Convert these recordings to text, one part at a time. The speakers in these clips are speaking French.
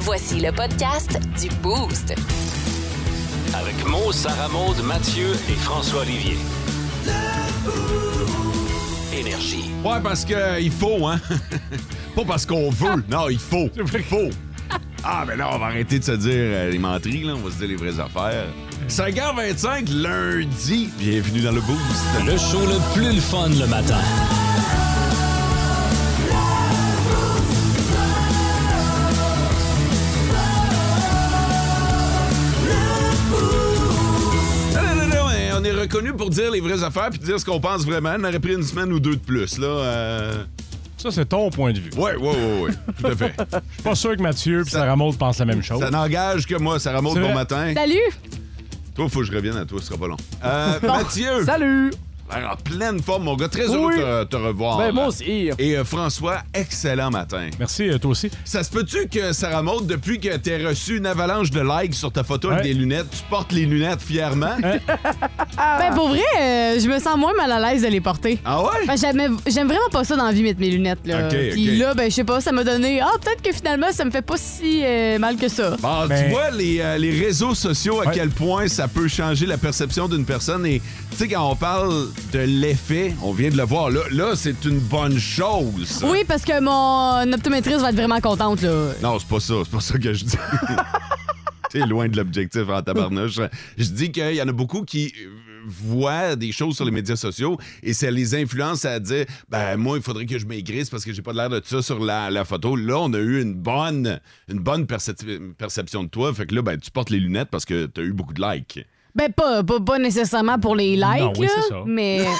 Voici le podcast du Boost. Avec Mo, Sarah Maud, Mathieu et François Olivier. Énergie. Ouais, parce que il faut, hein? Pas parce qu'on veut. Non, il faut. Il faut. Ah, ben non, on va arrêter de se dire euh, les menteries, là. On va se dire les vraies affaires. 5h25, lundi. Bienvenue dans le Boost. Le show le plus le fun le matin. Pour dire les vraies affaires puis dire ce qu'on pense vraiment. On aurait pris une semaine ou deux de plus, là. euh. Ça, c'est ton point de vue. Ouais, ouais, ouais, ouais. Tout à fait. Je suis pas sûr que Mathieu et Sarah Maud pensent la même chose. Ça n'engage que moi. Remonte C'est bon matin. Salut! Toi, faut que je revienne à toi, ce sera pas long. Euh, Mathieu! Salut! En pleine forme, mon gars. Très heureux Oui. de te, te revoir. Ben, moi aussi. Et euh, François, excellent matin. Merci, euh, toi aussi. Ça se peut-tu que Sarah Maud, depuis que t'as reçu une avalanche de likes sur ta photo avec des lunettes, tu portes les lunettes fièrement? Ben, pour vrai, euh, je me sens moins mal à l'aise de les porter. Ah ouais? Ben, j'aime vraiment pas ça dans la vie, mettre mes lunettes. Là. Ok, Puis là, ben, je sais pas, ça m'a donné. Ah, peut-être que finalement, ça me fait pas si euh, mal que ça. Bon, Ben- tu vois les, euh, les réseaux sociaux à Ouais. quel point ça peut changer la perception d'une personne. Et tu sais, quand on parle de l'effet, on vient de le voir. Là, là c'est une bonne chose. Oui, parce que mon optométriste va être vraiment contente. Là. Non, c'est pas ça. C'est pas ça que je dis. T'es loin de l'objectif en tabarnouche. Je dis qu'il y en a beaucoup qui euh, voient des choses sur les médias sociaux et ça les influence à dire ben moi il faudrait que je maigrisse parce que j'ai pas l'air de ça sur la, la photo. Là, on a eu une bonne une bonne percep- perception de toi. Fait que là ben tu portes les lunettes parce que t'as eu beaucoup de likes. Ben, pas, pas, pas nécessairement pour les likes, Non, oui, là, c'est ça. mais...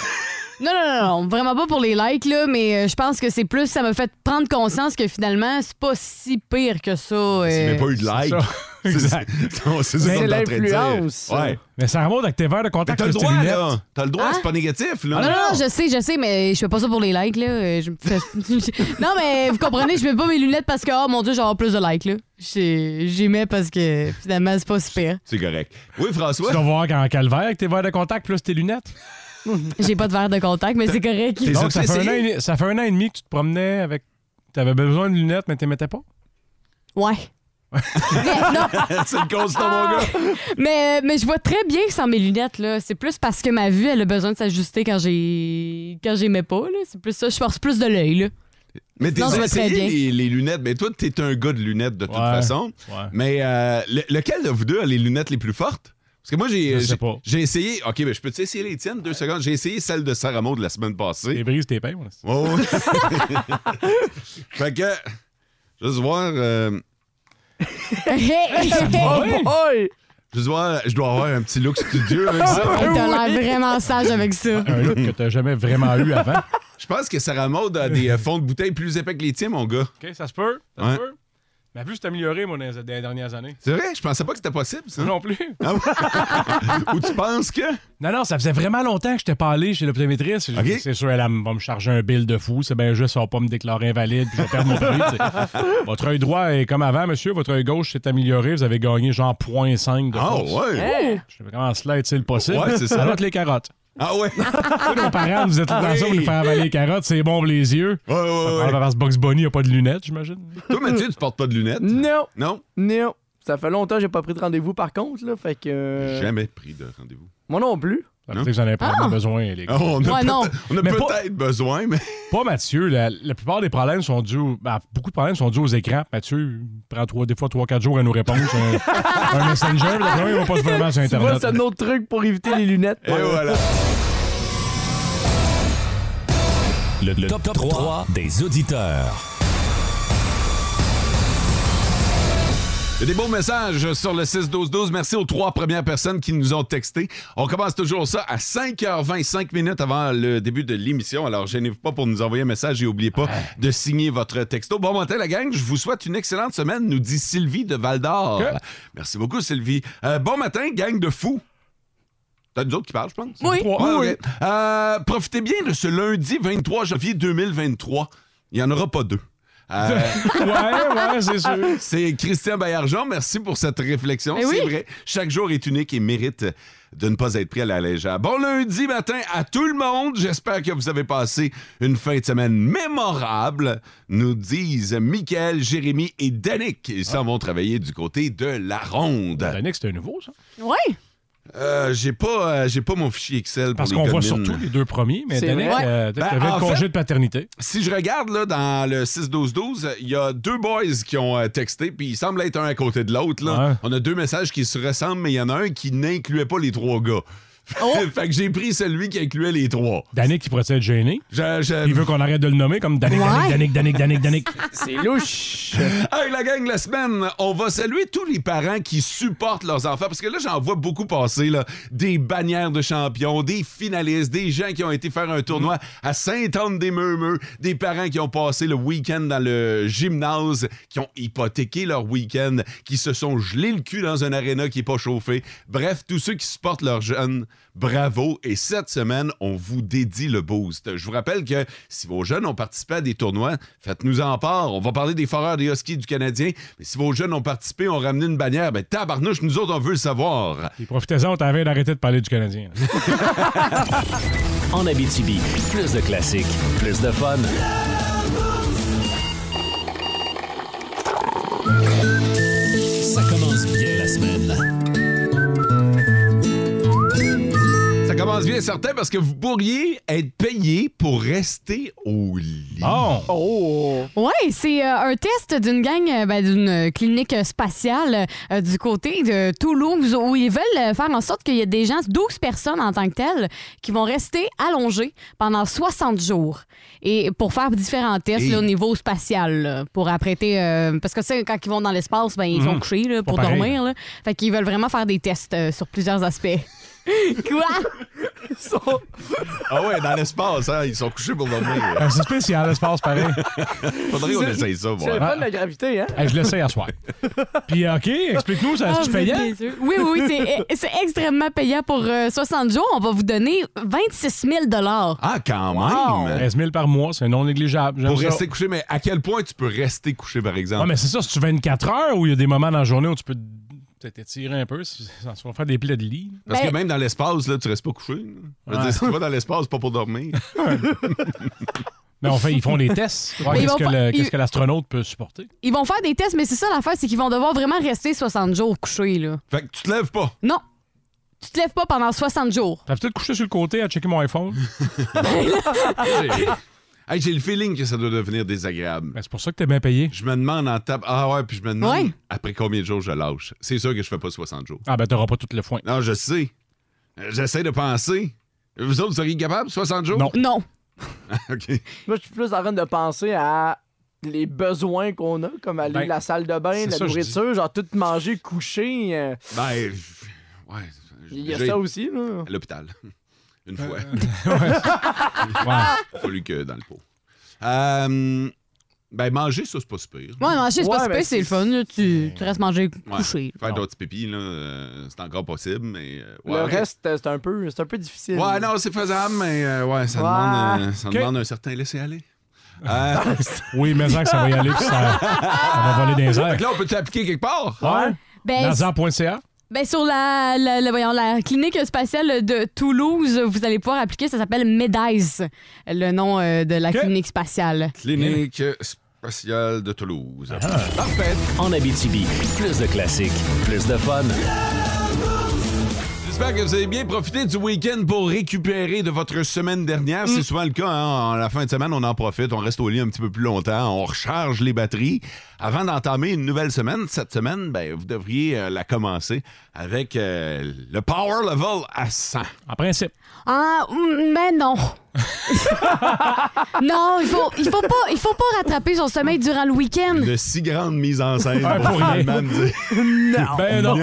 Non, non, non, non, vraiment pas pour les likes, là, mais euh, je pense que c'est plus, ça m'a fait prendre conscience que finalement, c'est pas si pire que ça. Si euh. mais pas eu de likes. ça. Exact. C'est ça l'influence. Ouais. Mais Sarah Maud, avec tes verres de Mais contact, t'as le droit, là. T'as le droit, Hein? c'est pas négatif, là. Ah, non, non, non, je sais, je sais, mais je fais pas ça pour les likes, là. Euh, Je non, mais vous comprenez, je mets pas mes lunettes parce que, oh mon Dieu, avoir plus de likes, là. J'y mets parce que finalement, c'est pas si pire. C'est correct. Oui, Tu François? dois voir qu'en calvaire avec tes verres de contact plus tes lunettes? J'ai pas de verre de contact, mais c'est correct. Donc, ça fait, un an et, ça fait un an et demi que tu te promenais avec. T'avais besoin de lunettes, mais t'es mettais pas? Ouais. Mais, non, c'est le constat, mon gars. mais, mais je vois très bien sans mes lunettes, là. C'est plus parce que ma vue, elle a besoin de s'ajuster quand j'ai quand j'ai mets pas, là. C'est plus ça. Je force plus de l'œil, là. Mais t'es Non, je vois très essayé bien. les, les lunettes. Mais toi, t'es un gars de lunettes de toute Ouais. façon. Ouais. Mais euh, le- lequel de vous deux a les lunettes les plus fortes? Parce que moi, j'ai Je sais j'ai- pas. j'ai essayé. OK, ben je peux essayer les tiennes deux secondes? J'ai essayé celle de Sarah Maud la semaine T'es passée. brise tes pains, moi. Oh, fait que, juste voir. euh, Juste voir, je dois avoir un petit look studieux avec ça. Hey, T'as l'air vraiment sage avec ça. Un look que t'as jamais vraiment eu avant. Je pense que Sarah Maud a des euh, fonds de bouteille plus épais que les tiens, mon gars. OK, ça se peut. Ça Ouais. se peut. Ma vue s'est améliorée, moi, dans les, dernières années. C'est vrai? Je pensais pas que c'était possible, ça. Non plus. Ah ouais? Ou tu penses que? Non, non, ça faisait vraiment longtemps que je n'étais pas allé chez l'optométriste. C'est sûr, elle va me charger un bill de fou. C'est bien juste, ça va pas me déclarer invalide puis je vais perdre mon prix. Votre œil droit est comme avant, monsieur. Votre œil gauche s'est amélioré. Vous avez gagné genre 0.5 de Ah force. ouais? Je fais comment cela est-il possible? Ouais, c'est ça. Alors que les carottes. Ah ouais? Nos parents, vous êtes tout dans ça pour nous faire avaler les carottes. C'est bon pour les yeux. Ouais, ouais, ouais. Parce que Box Bunny n'a pas de lunettes, j'imagine. Toi, Mathieu, tu portes pas de lunettes? Non, Non? non. Ça fait longtemps que j'ai pas pris de rendez-vous par contre, là. Fait que. euh, Jamais pris de rendez-vous. Moi non plus. Probablement besoin, les gars. Ah, on a Ouais, non. peut- on a Mais pas- peut-être besoin, mais. Pas Mathieu. La, la plupart des problèmes sont dus. ben, beaucoup de problèmes sont dus aux écrans. Mathieu prend trois, des fois 3-4 jours à nous répondre. sur Un, un messenger, moi, il va pas vraiment sur Internet. c'est un autre truc pour éviter les lunettes. Et voilà. Le, le top, 3 des auditeurs. Il y a des beaux messages sur le 6-12-12. Merci aux trois premières personnes qui nous ont texté. On commence toujours ça à 5h25 minutes avant le début de l'émission. Alors, gênez-vous pas pour nous envoyer un message et n'oubliez pas de signer votre texto. Bon matin, la gang. Je vous souhaite une excellente semaine, nous dit Sylvie de Val d'Or. Merci beaucoup, Sylvie. Euh, bon matin, gang de fous. T'as nous autres qui parlent, je pense? Oui. Ok. Euh, profitez bien de ce lundi 23 janvier 2023. Il n'y en aura pas deux. Euh, Ouais, ouais, c'est sûr. c'est Christian Baillargeon. Merci pour cette réflexion. Eh oui. C'est vrai, chaque jour est unique et mérite de ne pas être pris à la légère. Bon lundi matin à tout le monde. J'espère que vous avez passé une fin de semaine mémorable, nous disent Mickaël, Jérémy et Danick. Ils s'en vont travailler du côté de la ronde. Danick, c'était nouveau, ça. Ouais. Euh, j'ai pas, euh, j'ai pas mon fichier Excel Parce qu'on voit surtout les deux premiers, mais Danick, euh, Ben, t'avais le congé fait- de paternité. Si je regarde là, dans le 6-12-12, il y a deux boys qui ont euh, texté, puis ils semblent être un à côté de l'autre. là. Ouais. On a deux messages qui se ressemblent, mais il y en a un qui n'incluait pas les trois gars. Oh. fait que j'ai pris celui qui incluait les trois. Danick, il pourrait être gêné. Je, je- Il veut qu'on arrête de le nommer comme Danick, Ouais. Danick, Danick, Danick, Danick, Danick. C'est louche. Hey, la gang, la semaine, on va saluer tous les parents qui supportent leurs enfants parce que là, j'en vois beaucoup passer, là, des bannières de champions, des finalistes, des gens qui ont été faire un tournoi à Sainte-Anne-des-Meumeux, des parents qui ont passé le week-end dans le gymnase, qui ont hypothéqué leur week-end, qui se sont gelés le cul dans un aréna qui n'est pas chauffé. Bref, tous ceux qui supportent leurs jeunes, bravo. Et cette semaine, on vous dédie le boost. Je vous rappelle que si vos jeunes ont participé à des tournois, faites-nous en part. On va parler des foreurs des Huskies du Canadien. Mais si vos jeunes ont participé, ont ramené une bannière, ben tabarnouche, nous autres, on veut le savoir. Profitez-en, on t'avait d'arrêter de parler du Canadien. En Abitibi, plus de classiques, plus de fun. Ça commence bien la semaine. Commence bien certain parce que vous pourriez être payé pour rester au lit. Oh. Ouais, c'est euh, un test d'une gang, euh, ben, d'une clinique spatiale euh, du côté de Toulouse où ils veulent faire en sorte qu'il y ait des gens, 12 personnes en tant que telles, qui vont rester allongées pendant 60 jours. Et pour faire différents tests Et- là, au niveau spatial, là, pour apprêter. euh, parce que c'est quand ils vont dans l'espace, ben, ils sont Mhm. couchés là, pour Pas pareil. dormir. Là. Fait qu'ils veulent vraiment faire des tests euh, sur plusieurs aspects. Quoi? Ah ouais, dans l'espace, hein, ils sont couchés pour dormir. Euh, C'est spécial, l'espace, pareil. Faudrait qu'on essaye ça. C'est le voir. fun de la gravité, hein? Hey, je l'essaye à soir. Puis, OK, explique-nous, ça, Ah, est-ce que tu vous êtes payais? niaiseux. Oui, oui, oui, c'est- c'est extrêmement payant pour euh, 60 jours. On va vous donner 26 000 Ah, quand Wow. même! 13 000 par mois, c'est non négligeable. J'aime Pour ça. rester couché, mais à quel point tu peux rester couché, par exemple? Ouais, mais c'est ça, si tu 24 heures ou il y a des moments dans la journée où tu peux peut-être étirer un peu, si- ça va faire des plaies de lit. Parce Ben- que même dans l'espace, là, tu restes pas couché. là. Je veux Ouais. dire, si tu vas dans l'espace, pas pour dormir. Mais on fait, ils font des tests. Qu'est-ce que, pas- le- qu'est-ce ils- que l'astronaute peut supporter? Ils vont faire des tests, mais c'est ça l'affaire, c'est qu'ils vont devoir vraiment rester 60 jours couchés. Là. Fait que tu te lèves pas. Non. Tu te lèves pas pendant 60 jours. T'as peut-être couché sur le côté à checker mon iPhone? J'ai Hey, j'ai le feeling que ça doit devenir désagréable. Ben, c'est pour ça que t'es bien payé. Je me demande en table. Ah ouais, puis je me demande Ouais. après combien de jours je lâche. C'est sûr que je fais pas 60 jours. Ah, ben, t'auras pas tout le foin. Non, je sais. J'essaie de penser. Vous autres, vous seriez capables, 60 jours? Non. Non. OK. Moi, je suis plus en train de penser à les besoins qu'on a, comme aller Ben, à la salle de bain, la ça, nourriture, genre tout manger, coucher. euh, Ben, ouais. Il y a ça aussi, là. À l'hôpital. Une fois. Ouais. Fallu que dans le pot. Euh, ben, manger, ça, c'est pas super. Ouais, manger, c'est Ouais, pas super, c'est le fun. là. Tu, tu restes manger Ouais. couché. Faire d'autres pipi, là, euh, c'est encore possible, mais. euh, Le reste, euh, c'est un, peu- c'est un peu difficile. Ouais, non, c'est faisable, mais euh, ouais, ça, Ouais. Demande, euh, ça Ok. demande un certain laisser-aller. Euh, Oui, mais ça que ça va y aller, puis ça, ça va voler des fait airs. que là, on peut t'appliquer quelque part? Ouais. Ben. Ben sur la, la, la- voyons, la clinique spatiale de Toulouse, vous allez pouvoir appliquer, ça s'appelle MEDAIS, le nom euh, de la clinique spatiale. Clinique spatiale de Toulouse. Ah. Parfait. En Abitibi, plus de classiques, plus de fun. J'espère que vous avez bien profité du week-end pour récupérer de votre semaine dernière. C'est souvent le cas. Hein? En la fin de semaine, on en profite, on reste au lit un petit peu plus longtemps, on recharge les batteries. Avant d'entamer une nouvelle semaine, cette semaine, ben, vous devriez euh, la commencer avec euh, le power level à 100. En principe. Ah, mm, ben non. non, il faut, il faut pas, il faut pas rattraper son sommeil durant le week-end. De si grande mise en scène pour pour rien. dire- Ben non.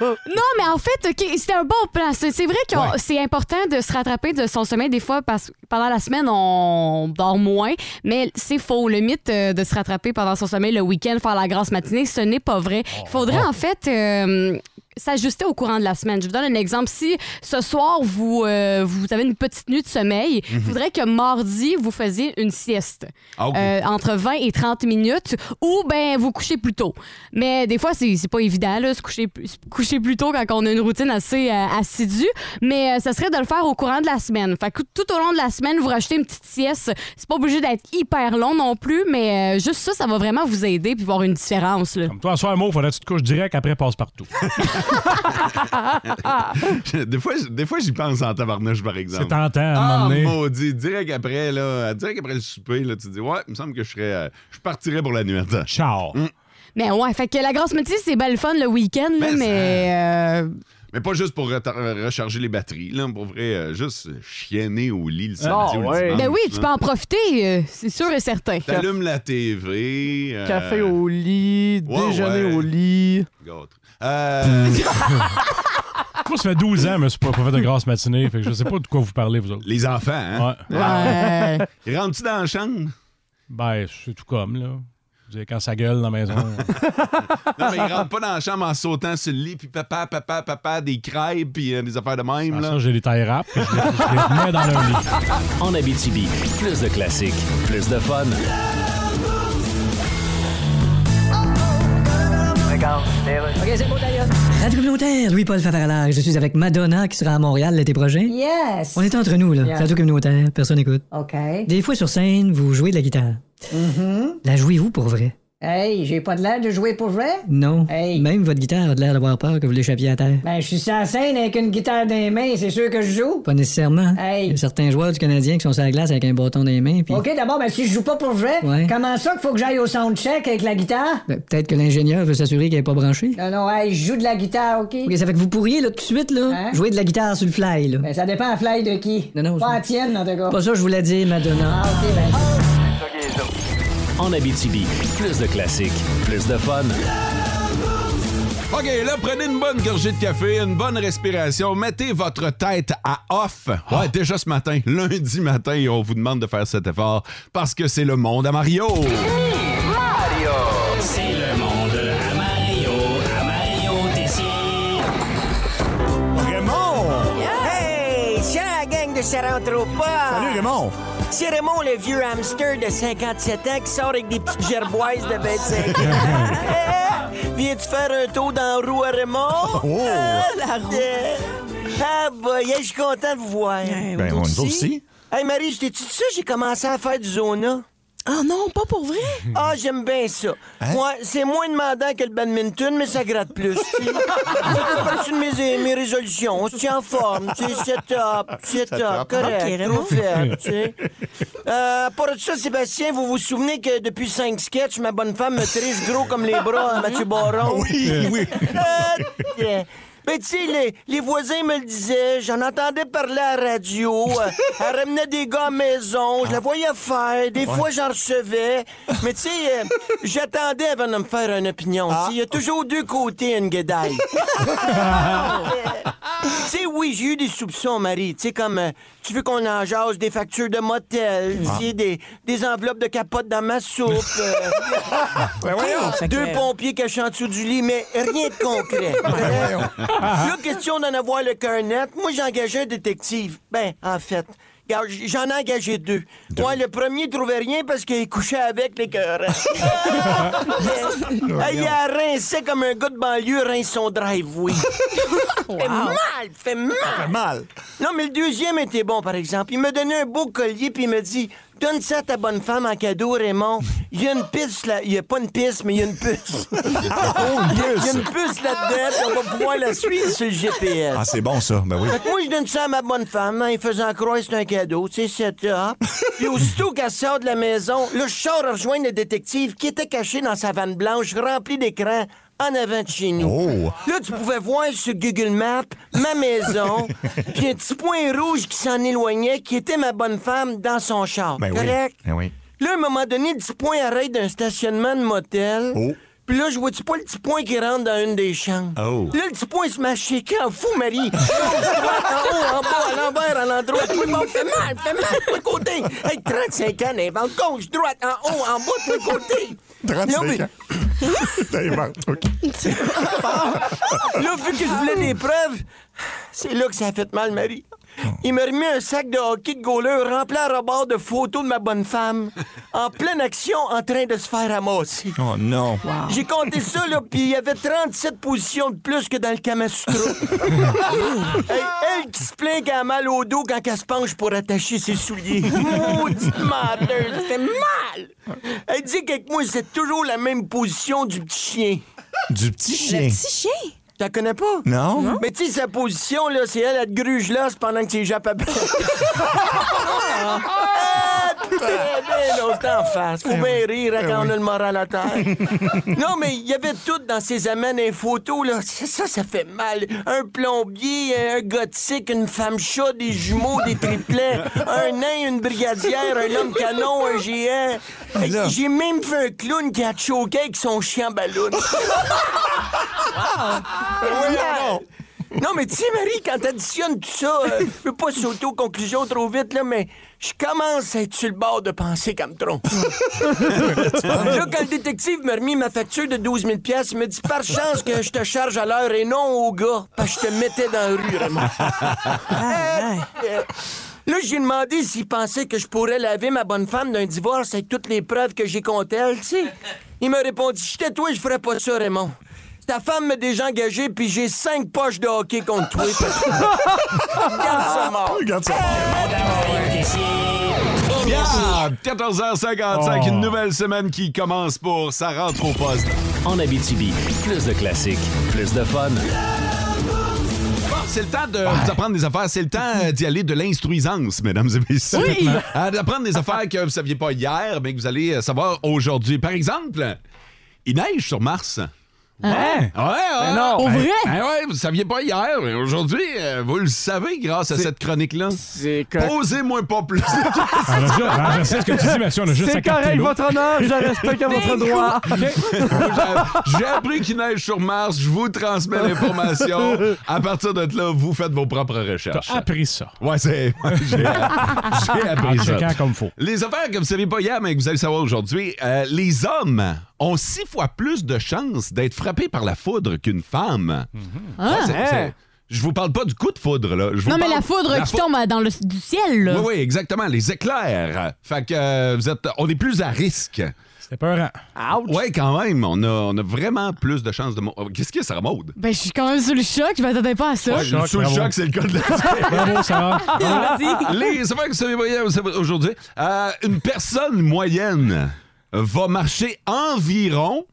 Non, mais en fait, OK, c'était un bon plan. C'est vrai que Ouais. c'est important de se rattraper de son sommeil des fois parce que pendant la semaine, on dort moins. Mais c'est faux. Le mythe euh, de se rattraper pendant son sommeil le week-end, faire la grasse matinée, ce n'est pas vrai. Il faudrait en fait euh, s'ajuster au courant de la semaine. Je vous donne un exemple. Si ce soir, vous, euh, vous avez une petite nuit de sommeil, il faudrait que mardi, vous faisiez une sieste. Ah. Euh, entre 20 et 30 minutes ou ben vous couchez plus tôt. Mais des fois, c'est c'est pas évident, là, se coucher, se coucher plus tôt quand on a une routine assez euh, assidue. Mais euh, ça serait de le faire au courant de la semaine. Fait que tout au long de la semaine, vous rajoutez une petite sieste. C'est pas obligé d'être hyper long non plus, mais euh, juste ça, ça va vraiment vous aider puis voir une différence. Là. Comme toi, en soir, mot, faudrait que tu te couches direct après passe-partout. des fois, des fois j'y pense en tabarnouche, par exemple. C'est tentant à un Ah, maudit. Direct après, là, direct après le souper, là, tu te dis, ouais, il me semble que je serais, euh, je partirais pour la nuit. Attends. Ciao. Mais ouais, fait que la grosse métier, c'est belle fun le week-end, là, Mais mais. euh, Mais pas juste pour recharger les batteries, là, pour vrai, euh, juste chienner au lit le samedi Ah, ou le ouais. dimanche. ben oui, tu là. peux en profiter, euh, c'est sûr et certain. T'allumes la TV. euh, Café au lit, ouais, déjeuner ouais. au lit. Euh, Moi, ça fait 12 ans, mais je suis pas pas fait de grasse matinée. Fait que je sais pas de quoi vous parlez, vous autres. les enfants, hein? Ouais. Ouais. Ils rentrent-tu dans la chambre? Ben, c'est tout comme, là. Vous savez, quand ça gueule dans la maison. Non, mais ils rentrent pas dans la chambre en sautant sur le lit, puis papa, papa, papa, des crêpes, puis euh, des affaires de même, là. ça, j'ai les tailles rap, puis je les, je les mets dans leur lit. En Abitibi, plus de classiques, plus de fun. Radio communautaire, Louis-Paul Favaralard. Je suis avec Madonna qui sera à Montréal l'été prochain. Yes. On est entre nous, là. Yeah. Radio communautaire, personne n'écoute. OK. Des fois sur scène, vous jouez de la guitare. Mhm. La jouez-vous pour vrai? Hey, j'ai pas de l'air de jouer pour vrai? Non. Hey. Même votre guitare a de l'air d'avoir peur que vous l'échappiez à terre. Ben, je suis sur la scène avec une guitare dans les mains, c'est sûr que je joue. Pas nécessairement. Hey. Il y a certains joueurs du Canadien qui sont sur la glace avec un bâton dans les mains. Puis... OK, d'abord, ben, si je joue pas pour vrai, Ouais. comment ça qu'il faut que j'aille au soundcheck avec la guitare? Ben, Peut-être que l'ingénieur veut s'assurer qu'elle n'est pas branchée. Non, non, hey, je joue de la guitare, OK? Ok, ça fait que vous pourriez, là, tout de suite, là, Hein? jouer de la guitare sur le fly, là. Ben, ça dépend à fly de qui. Non, non, Pas à tienne, en tout cas. Pas ça, je voulais dire, Madonna. Ah, OK, ben. En Abitibi, plus de classiques, plus de fun. OK, là, prenez une bonne gorgée de café, une bonne respiration, mettez votre tête à off. Ouais, déjà ce matin, lundi matin, on vous demande de faire cet effort parce que c'est le monde à Mario. C'est le monde à Mario, à Mario Raymond! Hey! C'est la gang de pas! Salut, Raymond! C'est Raymond, le vieux hamster de 57 ans qui sort avec des petites gerboises de 25 ans. Viens-tu faire un tour dans la roue à Raymond? Oh! la roue! Ah, boy, je suis content de vous voir. Ben, on nous aussi. Hey, Marie, je t'ai-tu dit ça? J'ai commencé à faire du zona. Ah non, pas pour vrai? Ah, j'aime bien ça. Moi, c'est moins demandant que le badminton, mais ça gratte plus. ça fait partie de mes, mes résolutions. On se tient en forme, c'est top, c'est top, correct, Ok, Raymond. trop faible, tu sais. Euh, pour ça, Sébastien, vous vous souvenez que depuis cinq sketchs, ma bonne femme me triche gros comme les bras à Mathieu Baron? Oui, oui. Tiens. Mais tu sais, les, les voisins me le disaient, j'en entendais parler à la radio, euh, elle ramenait des gars à la maison, je la voyais faire, des fois j'en recevais, mais tu sais, euh, j'attendais avant de me faire une opinion. Il y a toujours deux côtés à une guédaille. Tu sais, oui, j'ai eu des soupçons, Marie. Tu sais, comme, euh, tu veux qu'on en jase des factures de motel, sais, des, des enveloppes de capote dans ma soupe. euh, Fait deux pompiers cachés en dessous du lit, mais rien de concret. Là, question d'en avoir le cœur net. Moi, j'ai engagé un détective. Ben, en fait, j'en ai engagé deux. Ouais, le premier trouvait rien parce qu'il couchait avec les cœurs. il a rincé comme un gars de banlieue rince son driveway. fait mal, fait mal. Mal. Non, mais le deuxième était bon, par exemple. Il m'a donné un beau collier, puis il m'a dit Donne ça à ta bonne femme en cadeau, Raymond. Il y a une piste là. Il y a pas une piste, mais il y a une puce. Il y a- il y a une puce là-dedans, on va pouvoir la suivre sur le GPS. Ah, c'est bon, ça. Ben oui. Fait que moi, je donne ça à ma bonne femme, hein, en faisant croire que c'est un cadeau, tu sais, c'est top. Puis aussitôt qu'elle sort de la maison, là, je sors rejoindre le détective qui était caché dans sa vanne blanche remplie d'écrans en avant de chez nous. Oh. Là, tu pouvais voir sur Google Maps ma maison, puis un petit point rouge qui s'en éloignait, qui était ma bonne femme dans son char. Ben oui. Correct? Ben oui. Là, à un moment donné, le petit point arrête d'un stationnement de motel. Oh. Puis là, je vois-tu pas le petit point qui rentre dans une des chambres? Oh. Là, le petit point se met à shaker en fou, Marie. en haut, en bas, à l'envers, à l'endroit. Tout le monde fait mal, fait mal, tous les côtés. Hey, 35 ans, invente gauche, droite, en haut, en bas, tous les côtés. 35 Là, mais- ans. Là, vu que je voulais des preuves, c'est là que ça a fait mal, Marie. Il m'a remis un sac de hockey de goaler rempli à rebord de photos de ma bonne femme, en pleine action, en train de se faire ramasser. Oh non. J'ai compté ça, là, puis il y avait 37 positions de plus que dans le Kamasutra. Hey, elle qui se plaint qu'elle a mal au dos quand elle se penche pour attacher ses souliers. Maudite menteuse, ça fait mal! Elle dit qu'avec moi, c'est toujours la même position du petit chien. Du petit chien. Le petit chien? Tu la connais pas? Non? Mais tu sais, sa position, là, c'est elle, elle te gruge l'os pendant que tu. Ah, non, c'est en face. Faut bien rire quand on a le moral à terre. non, mais il y avait tout dans ces amènes et photos, là. Ça, ça, fait mal. Un plombier, un gothique, une femme chat, des jumeaux, des triplets, un nain, une brigadière, un homme canon, un géant. J'ai même fait un clown qui a choqué avec son chien ballon. Wow. Non, mais tu sais, Marie, quand t'additionnes tout ça, euh, je peux pas sauter aux conclusions trop vite, là, mais je commence à être sur le bord de penser qu'elle me trompe. là, quand le détective m'a remis ma facture de 12 000 il me dit par chance que je te charge à l'heure et non au gars, parce que je te mettais dans la rue, Raymond. Euh, Là, j'ai demandé s'il pensait que je pourrais laver ma bonne femme d'un divorce avec toutes les preuves que j'ai contre elle, tu sais. Il m'a répondu, j'étais toi, je ferais pas ça, Raymond. Ta femme m'a déjà engagé, puis j'ai cinq poches de hockey contre toi. Garde ça mort. Regarde ça. Yeah! 14h55, une nouvelle semaine qui commence pour Ça rentre au poste. En Abitibi, plus de classiques, plus de fun. C'est le temps de vous apprendre des affaires. C'est le temps euh, d'y aller de l'instruisance, mesdames et messieurs. Oui. Euh, D'apprendre des affaires que vous ne saviez pas hier, mais que vous allez euh, savoir aujourd'hui. Par exemple, il neige sur Mars. Hein? Ouais, ouais. non. Au vrai? Ben ouais, vous ne saviez pas hier, mais aujourd'hui, euh, vous le savez grâce à cette chronique-là. C'est correct. Posez-moi pas plus. Ah, ben, je- ah, sais ce que tu dis, monsieur. On a juste C'est correct, votre honneur, je respecte à votre droit. J'ai- J'ai appris qu'il neige sur Mars. Je vous transmets l'information. À partir de là, vous faites vos propres recherches. T'as appris ça. Ouais, c'est. ouais, J'ai En appris ça. checkant comme faut. Les affaires que vous ne saviez pas hier, mais que vous allez savoir aujourd'hui, euh, les hommes ont six fois plus de chances d'être frappés par la foudre qu'une femme. Ah. Ça, c'est- c'est- Je vous parle pas du coup de foudre, là. Je vous Non, mais parle- la foudre qui tombe dans le, du ciel, là. Oui, oui, exactement. Les éclairs. Fait que euh, vous êtes, on est plus à risque. C'était peurant. Ouch. Ouais, quand même. On a, on a vraiment plus de chances de. Oh, Qu'est-ce qu'il y a, Sarah Maud? Ben, je suis quand même sous le choc, je m'attendais pas à ça. Ouais, choc, sous le choc, c'est le cas de la Bravo, Sarah. Vas-y. Les que savez aujourd'hui. Euh, une personne moyenne va marcher environ,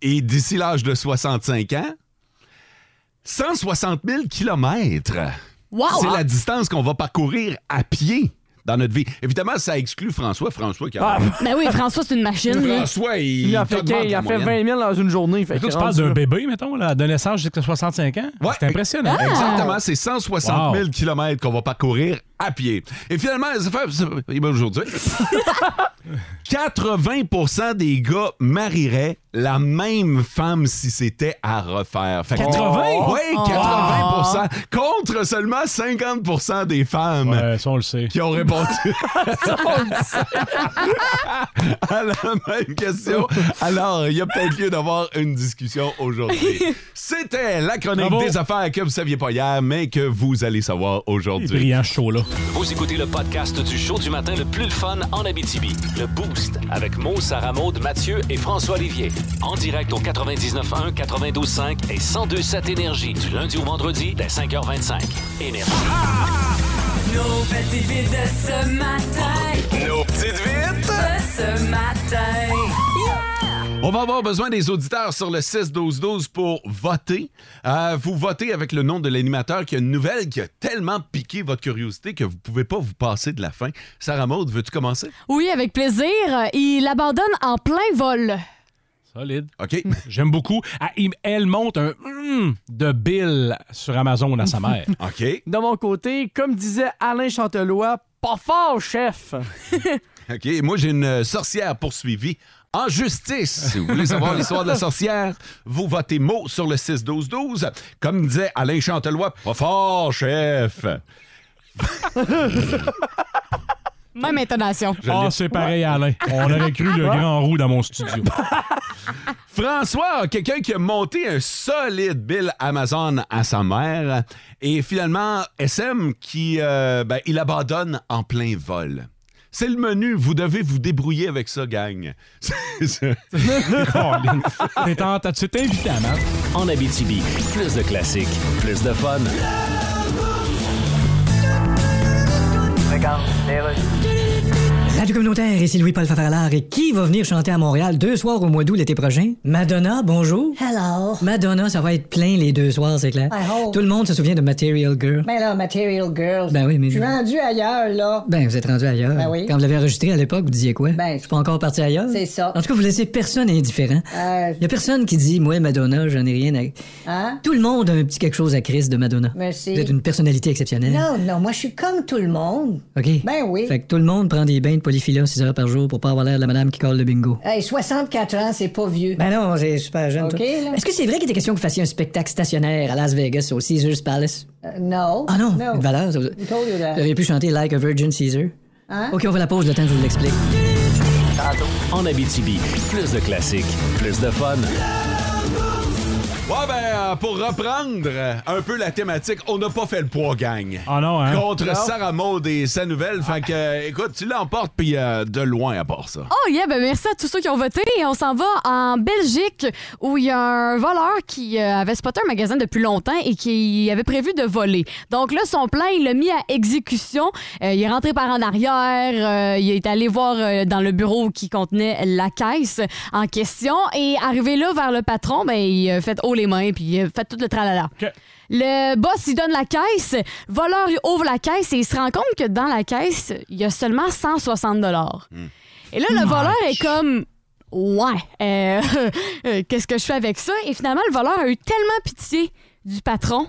et d'ici l'âge de 65 ans, 160 000 kilomètres. Wow! C'est la distance qu'on va parcourir à pied dans notre vie. Évidemment, ça exclut François. François qui a... Ah, Ben oui, François, c'est une machine. François, il, il a fait, il a fait moyenne. 20 000 dans une journée. Fait Toi, tu parles d'un bébé, mettons, là, de naissance jusqu'à 65 ans? Ouais. C'est impressionnant. Exactement, c'est 160 000 Wow. kilomètres qu'on va parcourir à pied. Et finalement, les affaires, aujourd'hui, 80% des gars marieraient la même femme si c'était à refaire. Fait que- 80? Oui, 80% contre seulement 50% des femmes. Ouais, ça, on le sait. Qui ont répondu à la même question. Alors, il y a peut-être lieu d'avoir une discussion aujourd'hui. C'était la chronique Bravo. des affaires que vous saviez pas hier, mais que vous allez savoir aujourd'hui. brillant, ce show-là. Vous écoutez le podcast du show du matin le plus le fun en Abitibi. Le Boost avec Mo, Sarah Maud, Mathieu et François Olivier. En direct au 99.1, 92.5 et 102.7 Énergie du lundi au vendredi dès 5h25. Énergie. Nos petites vites de ce matin. Nos petites vites! De ce matin. On va avoir besoin des auditeurs sur le 6-12-12 pour voter. Euh, vous votez avec le nom de l'animateur qui a une nouvelle qui a tellement piqué votre curiosité que vous pouvez pas vous passer de la fin. Sarah Maud, veux-tu commencer? Oui, avec plaisir. Il abandonne en plein vol. Solide. OK. J'aime beaucoup. Ah, elle monte un hum de Bill sur Amazon à sa mère. OK. De mon côté, comme disait Alain Chantelois, pas fort, chef. OK. Moi, j'ai une sorcière poursuivie en justice. Si vous voulez savoir l'histoire de la sorcière, vous votez mot sur le 6-12-12. Comme disait Alain Chantelois, pas fort, chef. Même intonation. Ah, c'est pareil, Alain. On aurait cru le grand roux dans mon studio. François, quelqu'un qui a monté un solide bill Amazon à sa mère et finalement SM qui euh, ben, il abandonne en plein vol. C'est le menu, vous devez vous débrouiller avec ça, gang. C'est ça. T'es invité à Matt. En Abitibi, plus de classiques, plus de fun. Radio communautaire, ici Louis-Paul Fafaralard. Et qui va venir chanter à Montréal deux soirs au mois d'août l'été prochain? Madonna, bonjour. Hello. Madonna, ça va être plein les deux soirs, c'est clair. I hope. Tout le monde se souvient de Material Girl. Ben là, Material Girls. Ben oui, mais Je suis rendu ailleurs, là. Ben, vous êtes rendu ailleurs. Ben oui. Quand vous l'avez enregistré à l'époque, vous disiez quoi? Ben, je suis pas encore parti ailleurs? C'est ça. En tout cas, vous laissez personne indifférent. Euh, Il y a personne qui dit, moi, Madonna, j'en ai rien à. hein? Tout le monde a un petit quelque chose à Chris de Madonna. Merci. Vous êtes une personnalité exceptionnelle. Non, non, moi, je suis comme tout le monde. OK. Ben oui. Fait que tout le monde prend des bains de polyphila 6 heures par jour pour pas avoir l'air de la madame qui colle le bingo. Hey, 64 ans, c'est pas vieux. Ben non, c'est super jeune. OK, là. Est-ce que c'est vrai qu'il était question que vous fassiez un spectacle stationnaire à Las Vegas au Caesars Palace? Euh, no. Ah non, No. une valeur. ça vous- Who told you that? Vous auriez pu chanter Like a Virgin Caesar. Hein? OK, on va la pause le temps que je vous l'explique. En Abitibi, plus de classiques, plus de fun. Euh, pour reprendre un peu la thématique, on n'a pas fait le poids, gang. Ah non, hein? Contre Non. Sarah Maud et sa nouvelle. Fait que, euh, écoute, tu l'emportes, puis euh, de loin à part ça. Oh yeah, ben merci à tous ceux qui ont voté. Et on s'en va en Belgique où il y a un voleur qui euh, avait spoté un magasin depuis longtemps et qui avait prévu de voler. Donc là, son plan, il l'a mis à exécution. Euh, il est rentré par en arrière. euh, il est allé voir euh, dans le bureau qui contenait la caisse en question. Et arrivé là vers le patron, ben, il a fait haut les mains puis il a fait tout le tralala. OK. Le boss, il donne la caisse. Voleur, il ouvre la caisse et il se rend compte que dans la caisse, il y a seulement 160 dollars. Et là, le voleur est comme. Ouais, euh, euh, qu'est-ce que je fais avec ça? Et finalement, le voleur a eu tellement pitié du patron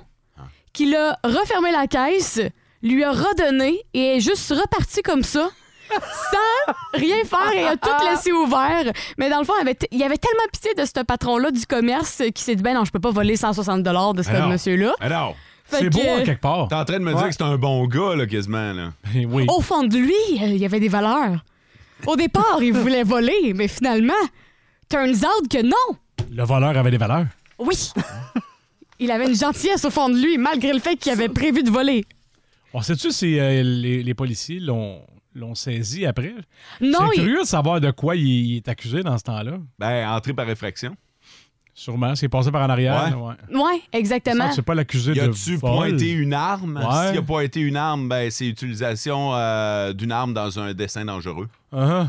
qu'il a refermé la caisse, lui a redonné et est juste reparti comme ça. Sans rien faire et a tout laissé ouvert. Mais dans le fond, il avait, il avait tellement pitié de ce patron-là du commerce qui s'est dit Ben non, je peux pas voler 160 de ce monsieur-là. Alors, Fait C'est que, beau euh, quelque part. t'es en train de me dire que c'est un bon gars, là, quasiment, là. Ben oui. Au fond de lui, euh, il y avait des valeurs. Au départ, il voulait voler, mais finalement, turns out que non. Le voleur avait des valeurs. Oui. Il avait une gentillesse au fond de lui, malgré le fait qu'il avait prévu de voler. On sait-tu si euh, les, les policiers l'ont l'ont saisi après? Non, C'est il- curieux de savoir de quoi il, il est accusé dans ce temps-là. Ben, entré par effraction. Sûrement. C'est passé par en arrière. Ouais. ouais. Ouais, exactement. C'est pas l'accusé Y de a-tu pointé une arme? Ouais. S'il a pointé une arme, ben, c'est utilisation euh, d'une arme dans un dessin dangereux. Uh-huh.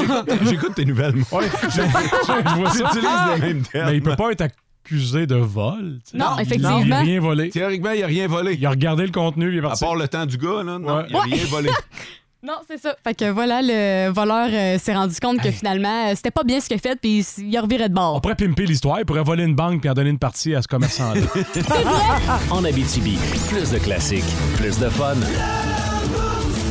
J'écoute- J'écoute tes nouvelles. Ouais, je, vois ça. Les mêmes termes. Mais il peut pas être accusé de vol. Non, Il- effectivement. Il a rien volé. Théoriquement, il a rien volé. Il a regardé le contenu, il est À parti. part le temps du gars, là, non, Ouais. il a rien volé. Non, c'est ça. Fait que voilà, le voleur euh, s'est rendu compte que finalement, euh, c'était pas bien ce qu'il a fait, puis il il a reviré de On bord. pourrait pimper l'histoire, il pourrait voler une banque puis en donner une partie à ce commerçant-là. En Abitibi, plus de classiques, plus de fun.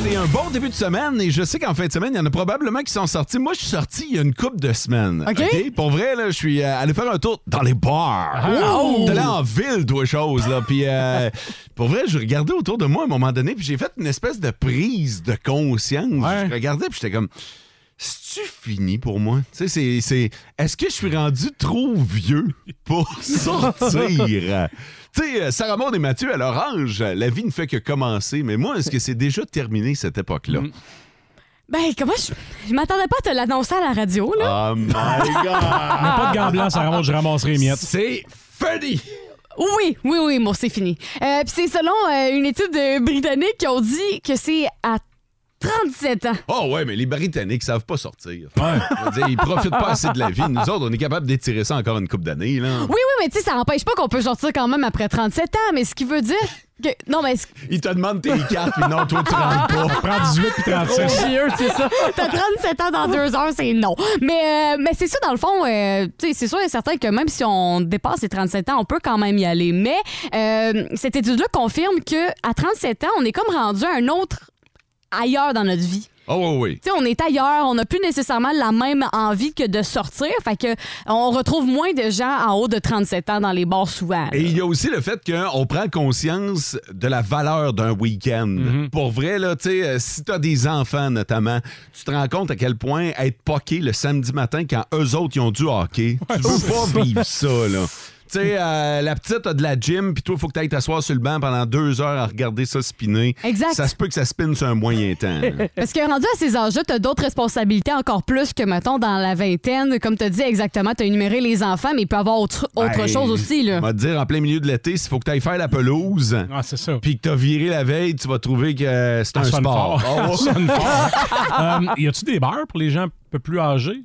C'est un bon début de semaine et je sais qu'en fin de semaine, il y en a probablement qui sont sortis. Moi, je suis sorti il y a une couple de semaines. OK. Pour vrai, là, je suis euh, allé faire un tour dans les bars. Oh! T'es allé en ville, toi, chose. Là. Puis, euh, pour vrai, je regardais autour de moi à un moment donné, puis j'ai fait une espèce de prise de conscience. Ouais. Je regardais, puis j'étais comme. C'est-tu fini pour moi? Tu sais, c'est, c'est- Est-ce que je suis rendu trop vieux pour sortir? tu sais, Sarah Maud et Mathieu, à âge, la vie ne fait que commencer. Mais moi, est-ce que c'est déjà terminé, cette époque-là? Ben, comment je. Je m'attendais pas à te l'annoncer à la radio, là. Oh my God! Mais pas de gants blancs, ça remonte, je ramasserai les miettes. C'est funny! Oui, oui, oui, bon, c'est fini. Euh, Puis c'est selon euh, une étude euh, britannique qui ont dit que c'est à 37 ans. Oh ouais, mais les Britanniques savent pas sortir. Ouais. Dire, ils profitent pas assez de la vie. Nous autres, on est capable d'étirer ça encore une couple d'années. Là. Oui, oui, mais tu sais, ça n'empêche pas qu'on peut sortir quand même après 37 ans, mais ce qui veut dire que. Non, mais. ce- Ils te demandent tes cartes, puis non, toi, tu rentres pas. Prends 18 puis 36. Trop vieux, c'est ça. T'as 37 ans dans deux heures, c'est non. Mais, euh, mais c'est ça, dans le fond, euh, tu sais, c'est sûr et certain que même si on dépasse les 37 ans, on peut quand même y aller. Mais euh, cette étude-là confirme que à 37 ans, on est comme rendu à un autre ailleurs dans notre vie. Oh, oui, oui. Tu sais, on est ailleurs, on n'a plus nécessairement la même envie que de sortir. Fait que on retrouve moins de gens en haut de 37 ans dans les bars souvent. Et il y a aussi le fait qu'on prend conscience de la valeur d'un week-end. Mhm. Pour vrai, là, tu sais, euh, si t'as des enfants notamment, tu te rends compte à quel point être poqué le samedi matin quand eux autres ils ont du hockey, tu veux pas vivre ça, là. Tu sais, euh, la petite a de la gym, puis toi, il faut que tu ailles t'asseoir sur le banc pendant deux heures à regarder ça spinner. Exact. Ça se peut que ça spinne sur un moyen temps. là. Parce que rendu à ces âges-là, t'as d'autres responsabilités encore plus que, mettons, dans la vingtaine. Comme t'as dit exactement, t'as énuméré les enfants, mais il peut y avoir autre, autre Ben, chose aussi, là. On va te dire, en plein milieu de l'été, s'il faut que tu ailles faire la pelouse, Ah, c'est ça. puis que tu as viré la veille, tu vas trouver que c'est un Ça sonne sport. fort. Ah sonne fort. Euh, y a-tu des bars pour les gens un peu plus âgés?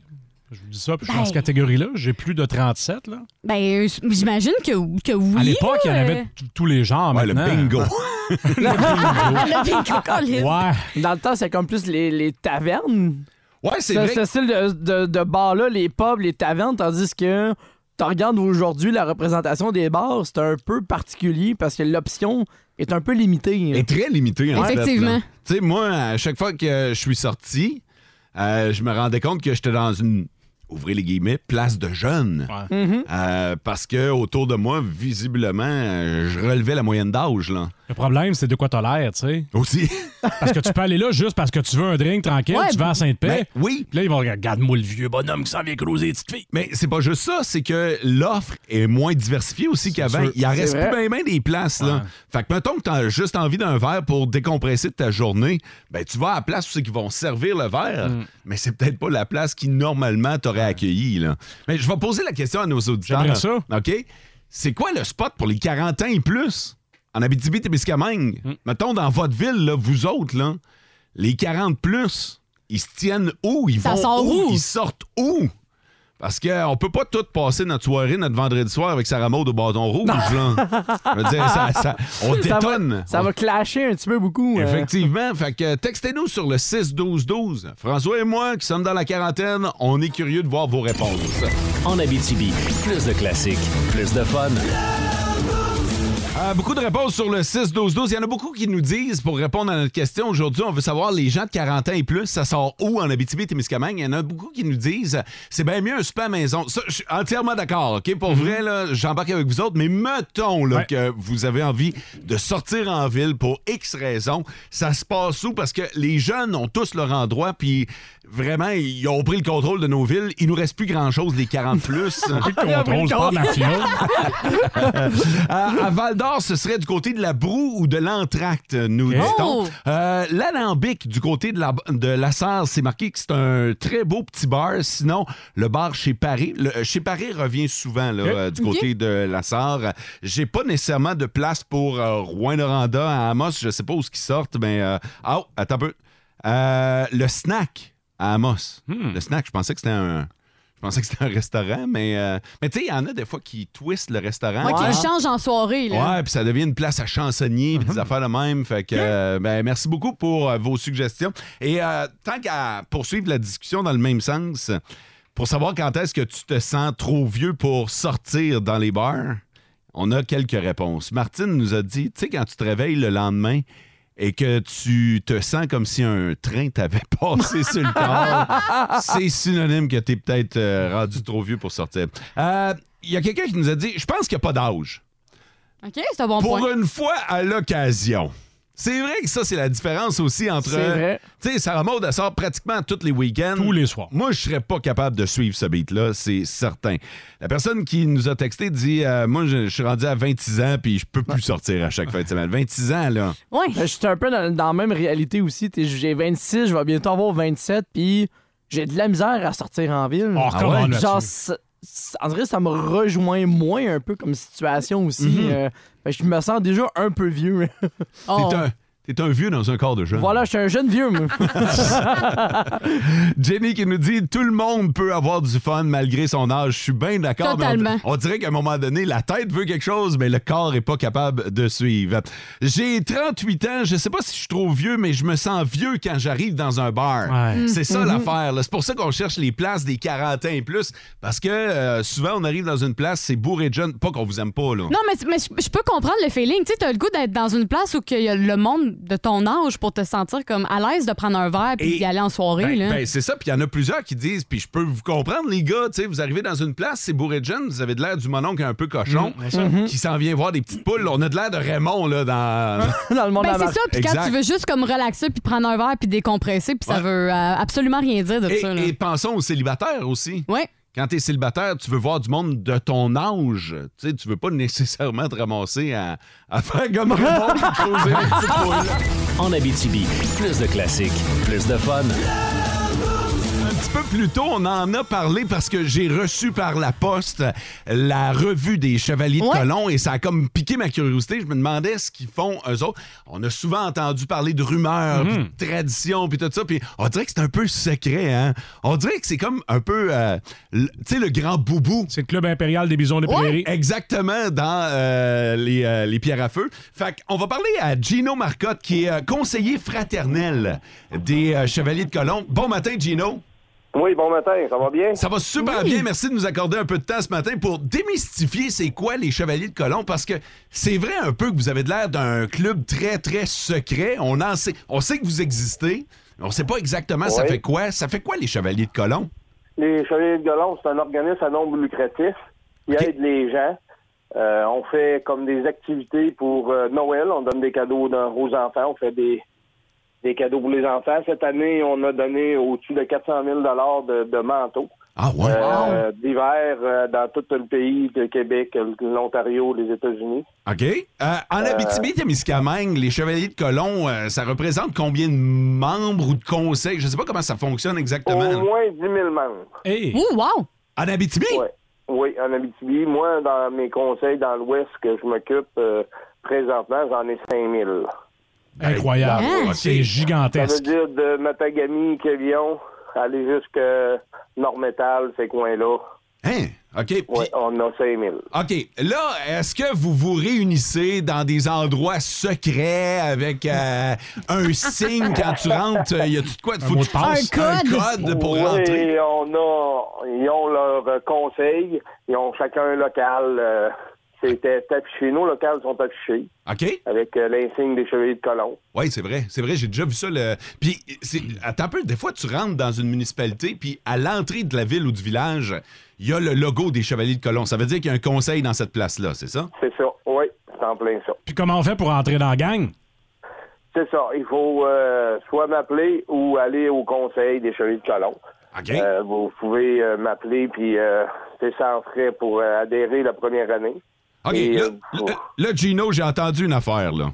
Je vous dis ça, puis je suis dans Ben. cette catégorie-là. J'ai plus de 37, là. Ben, j'imagine que, que oui. À l'époque, il y en avait tous les genres Ouais, le maintenant. bingo. Le bingo, Colin. Ouais. Dans le temps, c'est comme plus les, les tavernes. Ouais, c'est Ce, vrai. ce style de, de, de bar-là, les pubs, les tavernes, tandis que tu regardes aujourd'hui la représentation des bars, c'est un peu particulier parce que l'option est un peu limitée. est très limité, en fait. Effectivement. Tu sais, moi, à chaque fois que je suis sorti, euh, je me rendais compte que j'étais dans une, ouvrez les guillemets, place de jeunes. Ouais. Mhm. Euh, parce que autour de moi, visiblement, euh, je relevais la moyenne d'âge, là. Le problème, c'est de quoi t'as l'air, tu sais. Aussi. Parce que tu peux aller là juste parce que tu veux un drink tranquille, Ouais, tu vas à Sainte-Paix. Ben, oui. Puis là, ils vont regarder, regarde-moi le vieux bonhomme qui s'en vient croiser les petites filles. Mais c'est pas juste ça, c'est que l'offre est moins diversifiée aussi qu'avant. Il en reste vrai. plus bien des places. Là. Ouais. Fait que mettons que t'as juste envie d'un verre pour décompresser de ta journée, ben tu vas à la place où c'est qu'ils vont servir le verre, Mm. mais c'est peut-être pas la place qui normalement t'aurait accueilli. Là. Mais je vais poser la question à nos auditeurs. J'aimerais ça. OK? C'est quoi le spot pour les 40 ans et plus? En Abitibi-Témiscamingue? Mm. Mettons dans votre ville, là, vous autres, là, les 40 plus, ils se tiennent où? Ils Ça vont sort où? Ils sortent où? Parce qu'on peut pas tout passer notre soirée, notre vendredi soir avec Sarah Maud au bâton rouge. Là. Je veux dire, ça- ça- on Ça va, détonne. ça va clasher un petit peu beaucoup. euh. Effectivement. Fait que textez-nous sur le 6-12-12. François et moi, qui sommes dans la quarantaine, on est curieux de voir vos réponses. En Abitibi, plus de classiques, plus de fun. Euh, beaucoup de réponses sur le 6-12-12. Il y en a beaucoup qui nous disent, pour répondre à notre question aujourd'hui, on veut savoir les gens de 40 ans et plus, ça sort où en Abitibi-Témiscamingue? Il y en a beaucoup qui nous disent, c'est bien mieux un super à maison. Ça, je suis entièrement d'accord, OK? Pour vrai, là, j'embarque avec vous autres, mais mettons là, Ouais. que vous avez envie de sortir en ville pour X raisons. Ça se passe où? Parce que les jeunes ont tous leur endroit, puis vraiment, ils ont pris le contrôle de nos villes. Il nous reste plus grand-chose, les 40 plus. Le contrôle, pas de la fiole. à, Val d'Or, ce serait du côté de la broue ou de l'entracte, nous Ok. dit-on. Oh! Euh, L'alambic, du côté de la, de la Sarre, c'est marqué que c'est un très beau petit bar. Sinon, le bar chez Paris, le, euh, chez Paris revient souvent là, euh, du côté de la Sarre. J'ai pas nécessairement de place pour euh, Rouen-Noranda à Amos. Je sais pas où ce qui sortent, mais... euh, Ah, attends un peu. Euh, le snack à Amos. Hmm. Le snack, je pensais que c'était un... Je pensais que c'était un restaurant, mais... euh, Mais tu sais, il y en a des fois qui twistent le restaurant. Moi, qui le change en soirée, là. Ouais, puis ça devient une place à chansonnier, puis des affaires de même. Fait que, euh, ben, merci beaucoup pour euh, vos suggestions. Et euh, tant qu'à poursuivre la discussion dans le même sens, pour savoir quand est-ce que tu te sens trop vieux pour sortir dans les bars, on a quelques réponses. Martine nous a dit, tu sais, quand tu te réveilles le lendemain et que tu te sens comme si un train t'avait passé sur le corps, c'est synonyme que tu es peut-être euh, rendu trop vieux pour sortir. Euh, Il y a quelqu'un qui nous a dit, je pense qu'il n'y a pas d'âge OK, c'est un bon pour point. une fois à l'occasion. C'est vrai que ça, c'est la différence aussi entre. C'est vrai. Tu sais, Sarah Maud, elle sort pratiquement tous les week-ends. Tous les soirs. Moi, je serais pas capable de suivre ce beat-là, c'est certain. La personne qui nous a texté dit euh, Moi, je, je suis rendu à 26 ans, puis je peux plus sortir à chaque fin de semaine. 26 ans, là. Ouais. Ben, Je suis un peu dans, dans la même réalité aussi. J'ai 26, je vais bientôt avoir 27, puis j'ai de la misère à sortir en ville. Oh, Ah come ouais? Genre, dirait que ça me rejoint moins un peu comme situation aussi. Mhm. Euh, je me sens déjà un peu vieux. Oh. T'es un, t'es un vieux dans un corps de jeune. voilà, je suis un jeune vieux, moi. Jenny qui nous dit tout le monde peut avoir du fun malgré son âge. Je suis bien d'accord. mais on- Totalement. On, dirait qu'à un moment donné, la tête veut quelque chose, mais le corps est pas capable de suivre. J'ai 38 ans. Je sais pas si je suis trop vieux, mais je me sens vieux quand j'arrive dans un bar. Ouais. C'est ça l'affaire. là. C'est pour ça qu'on cherche les places des 40 ans et plus. Parce que euh, souvent, on arrive dans une place, c'est bourré de jeunes. Pas qu'on vous aime pas, là. Non, mais, mais je peux comprendre le feeling. Tu sais, t'as le goût d'être dans une place où y a le monde de ton âge pour te sentir comme à l'aise de prendre un verre puis Et- d'y aller en soirée. Ben, là? ben, c'est ça, puis il y en a plusieurs qui disent, puis je peux vous comprendre, les gars, tu sais, vous arrivez dans une place, c'est bourré de jeunes, vous avez de l'air du mononcle un peu cochon, Mm, c'est ça. qui s'en vient voir des petites poules. On a de l'air de Raymond, là, dans... Dans le monde Ben, c'est ça, puis quand Exact. tu veux juste comme relaxer puis prendre un verre puis décompresser, puis ça veut euh, absolument rien dire de et, ça. Là. et pensons aux célibataires aussi. Ouais. Quand t'es célibataire, tu veux voir du monde de ton âge. Tu sais, tu veux pas nécessairement te ramasser à, à faire comme Raymond les. En Abitibi, plus de classiques, plus de fun. Un petit peu plus tôt, on en a parlé parce que j'ai reçu par la poste la revue des Chevaliers de. Colomb et ça a comme piqué ma curiosité. Je me demandais ce qu'ils font eux autres. On a souvent entendu parler de rumeurs, puis de traditions, puis tout ça. Puis on dirait que c'est un peu secret, hein? On dirait que c'est comme un peu, euh, le- tu sais, le grand boubou. C'est le club impérial des bisons des prairies. Exactement, dans euh, les, euh, les pierres à feu. Fait qu'on va parler à Gino Marcotte, qui est euh, conseiller fraternel des euh, Chevaliers de Colomb. Bon matin, Gino. Oui, bon matin, ça va bien? Ça va super bien. Merci de nous accorder un peu de temps ce matin pour démystifier c'est quoi les Chevaliers de Colomb parce que c'est vrai un peu que vous avez de l'air d'un club très, très secret. On, en sait, on sait que vous existez. mais On sait pas exactement ça fait quoi. Ça fait quoi les Chevaliers de Colomb? Les Chevaliers de Golon, c'est un organisme à nombre lucratif. Il OK. aide les gens. Euh, on fait comme des activités pour euh, Noël. On donne des cadeaux dans- aux enfants. On fait des, des cadeaux pour les enfants. Cette année, on a donné au-dessus de 400 000 de, de manteaux. Ah ouais? Euh, D'hiver euh, dans tout le pays, le Québec, l'Ontario, les États-Unis. OK. Euh, en Abitibi-Témiscamingue, les Chevaliers de Colomb, euh, ça représente combien de membres ou de conseils? Je sais pas comment ça fonctionne exactement. Au moins 10 000 membres. Hey! Ouh, wow! En Abitibi? Ouais. Oui, en Abitibi. Moi, dans mes conseils dans l'Ouest que je m'occupe euh, présentement, j'en ai 5 000. Incroyable. Hein? C'est Ça veut gigantesque. dire de Matagami, Quévillon, aller jusqu'à Nord-Métal, ces coins-là. Hein? OK. Puis- Oui, on a 5 000. OK. Là, est-ce que vous vous réunissez dans des endroits secrets avec euh, un signe quand tu rentres? Y a-tu de quoi? Faut de tu fasses passe. Un code? Un code pour rentrer? Oui, on a, ils ont leur euh, conseil, ils ont chacun un local. euh, C'était affiché. Nos locales sont affichés OK? avec euh, l'insigne des Chevaliers de Colomb. Oui, c'est vrai. C'est vrai, j'ai déjà vu ça. Le... Puis, c'est... attends un peu, des fois, tu rentres dans une municipalité, puis à l'entrée de la ville ou du village, il y a le logo des Chevaliers de Colomb. Ça veut dire qu'il y a un conseil dans cette place-là, c'est ça? C'est ça, oui, c'est en plein ça. Puis comment on fait pour entrer dans la gang? C'est ça. Il faut euh, soit m'appeler ou aller au conseil des Chevaliers de Colomb. OK. Euh, vous pouvez euh, m'appeler, puis euh, c'est sans frais pour euh, adhérer la première année. OK. Et, Là, euh, là- là, Gino, j'ai entendu une affaire, là.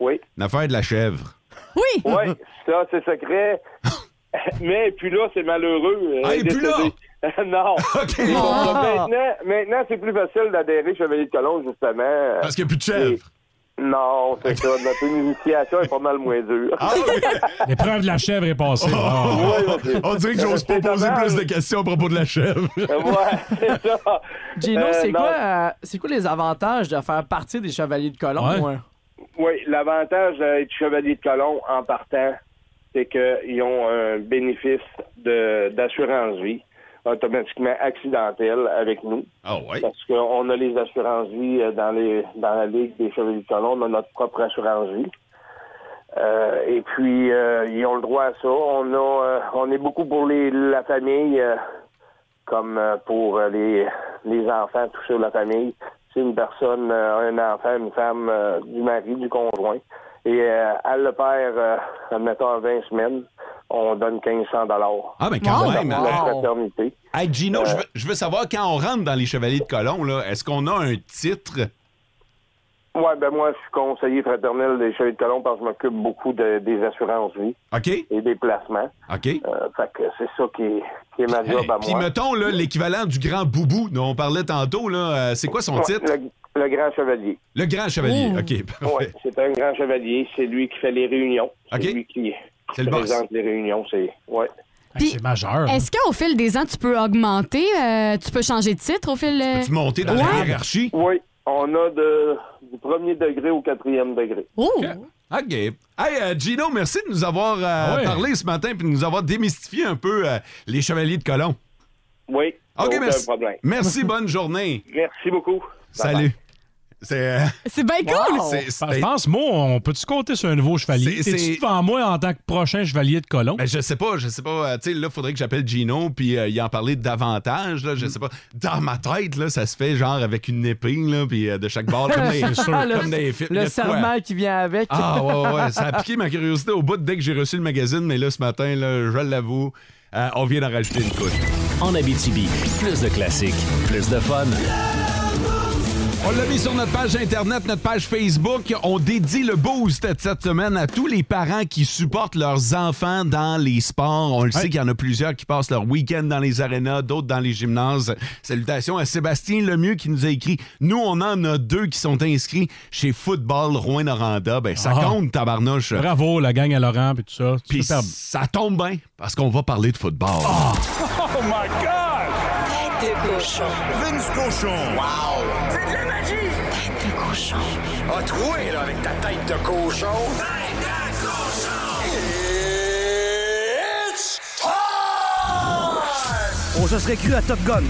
Oui. Une affaire de la chèvre. Oui! Oui, ça, c'est secret. Mais puis là, c'est malheureux. euh, Ah, et puis là? non. OK. Euh, Maintenant, maintenant c'est plus facile d'adhérer Chevalier de Colomb, justement. Parce qu'il n'y a plus de chèvre. Non, c'est ça. Notre initiation est pas mal moins dure. Ah oui? L'épreuve de la chèvre est passée. Ah. Ouais, ok. On dirait que j'ose pas poser dommage. plus de questions à propos de la chèvre. ouais, c'est ça. Gino, Euh, c'est quoi, euh, c'est quoi les avantages de faire partie des Chevaliers de Colomb? Ouais. ouais? Oui, l'avantage d'être chevalier de colon en partant, c'est qu'ils ont un bénéfice de- d'assurance vie automatiquement accidentel avec nous. Ah ouais? Parce qu'on a les assurances vie euh, dans les dans la Ligue des Chevaliers de Colomb, on a notre propre assurance vie. Euh, et puis euh, ils ont le droit à ça. On a euh, on est beaucoup pour les la famille euh, comme euh, pour les les enfants, tout ça, la famille. C'est une personne, un enfant, une femme euh, du mari, du conjoint. Et euh, elle le perd, euh, admettons, en 20 semaines, on donne 1500 dollars. Ah, mais quand Wow. même. La hein? fraternité. Hey, Gino, Euh, je, veux, je veux savoir, quand on rentre dans les Chevaliers de Colomb, là, est-ce qu'on a un titre? Ouais, ben moi, je suis conseiller fraternel des Chevaliers de Colomb parce que je m'occupe beaucoup de- des assurances vie OK? et des placements. OK. Euh, fait que c'est ça qui est, qui est ma Hey, job à Puis moi. mettons là, l'équivalent du grand boubou dont on parlait tantôt, là, euh, c'est quoi son Ouais, titre? le, le grand chevalier. Le grand chevalier. OK, Oui, parfait. c'est un grand chevalier. C'est lui qui fait les réunions. OK. C'est lui qui C'est le boss. présente les réunions. C'est ouais. Puis, C'est majeur. Est-ce qu'au fil des ans, tu peux augmenter, euh, tu peux changer de titre au fil. euh, Peux-tu monter dans Ouais. la hiérarchie? Oui, on a de, du premier degré au quatrième degré. Oh! OK. Hey, euh, Gino, merci de nous avoir euh, Ah ouais. parlé ce matin et de nous avoir démystifié un peu euh, les Chevaliers de Colomb. Oui, OK, merci. problème. Merci, bonne journée. Merci beaucoup. Salut. C'est. euh, C'est bien cool! c'est- c'est- Ben, Je pense, moi, on peut-tu compter sur un nouveau chevalier? C'est- T'es-tu devant moi en tant que prochain chevalier de colon? Ben, je sais pas, je sais pas. euh, Tu sais, là, faudrait que j'appelle Gino puis euh, y en parler davantage. Là, je sais pas. Dans ma tête, là, ça se fait genre avec une épée, là, puis euh, de chaque bord, comme des, sûr. comme Le- des films. Le serment qui vient avec. Ah, ouais, ouais, ouais. Ça a piqué ma curiosité au bout dès que j'ai reçu le magazine, mais là, ce matin, là, je l'avoue, euh, on vient d'en rajouter une couche. En Abitibi, plus de classiques, plus de fun. On l'a mis sur notre page Internet, notre page Facebook. On dédie le boost cette semaine à tous les parents qui supportent leurs enfants dans les sports. On le sait qu'il y en a plusieurs qui passent leur week-end dans les arénas, d'autres dans les gymnases. Salutations à Sébastien Lemieux qui nous a écrit Nous, on en a deux qui sont inscrits chez Football Rouen-Noranda. Ben, ça Ah. compte, tabarnouche. Bravo, la gang à Laurent et tout ça. Puis Superbe. ça tombe bien parce qu'on va parler de football. Oh my God! Tête de cochon. Vince cochon. Wow! Cochon. A troué, là, avec ta tête de cochon. Tête de cochon! It's time! On se serait cru à Top Gun.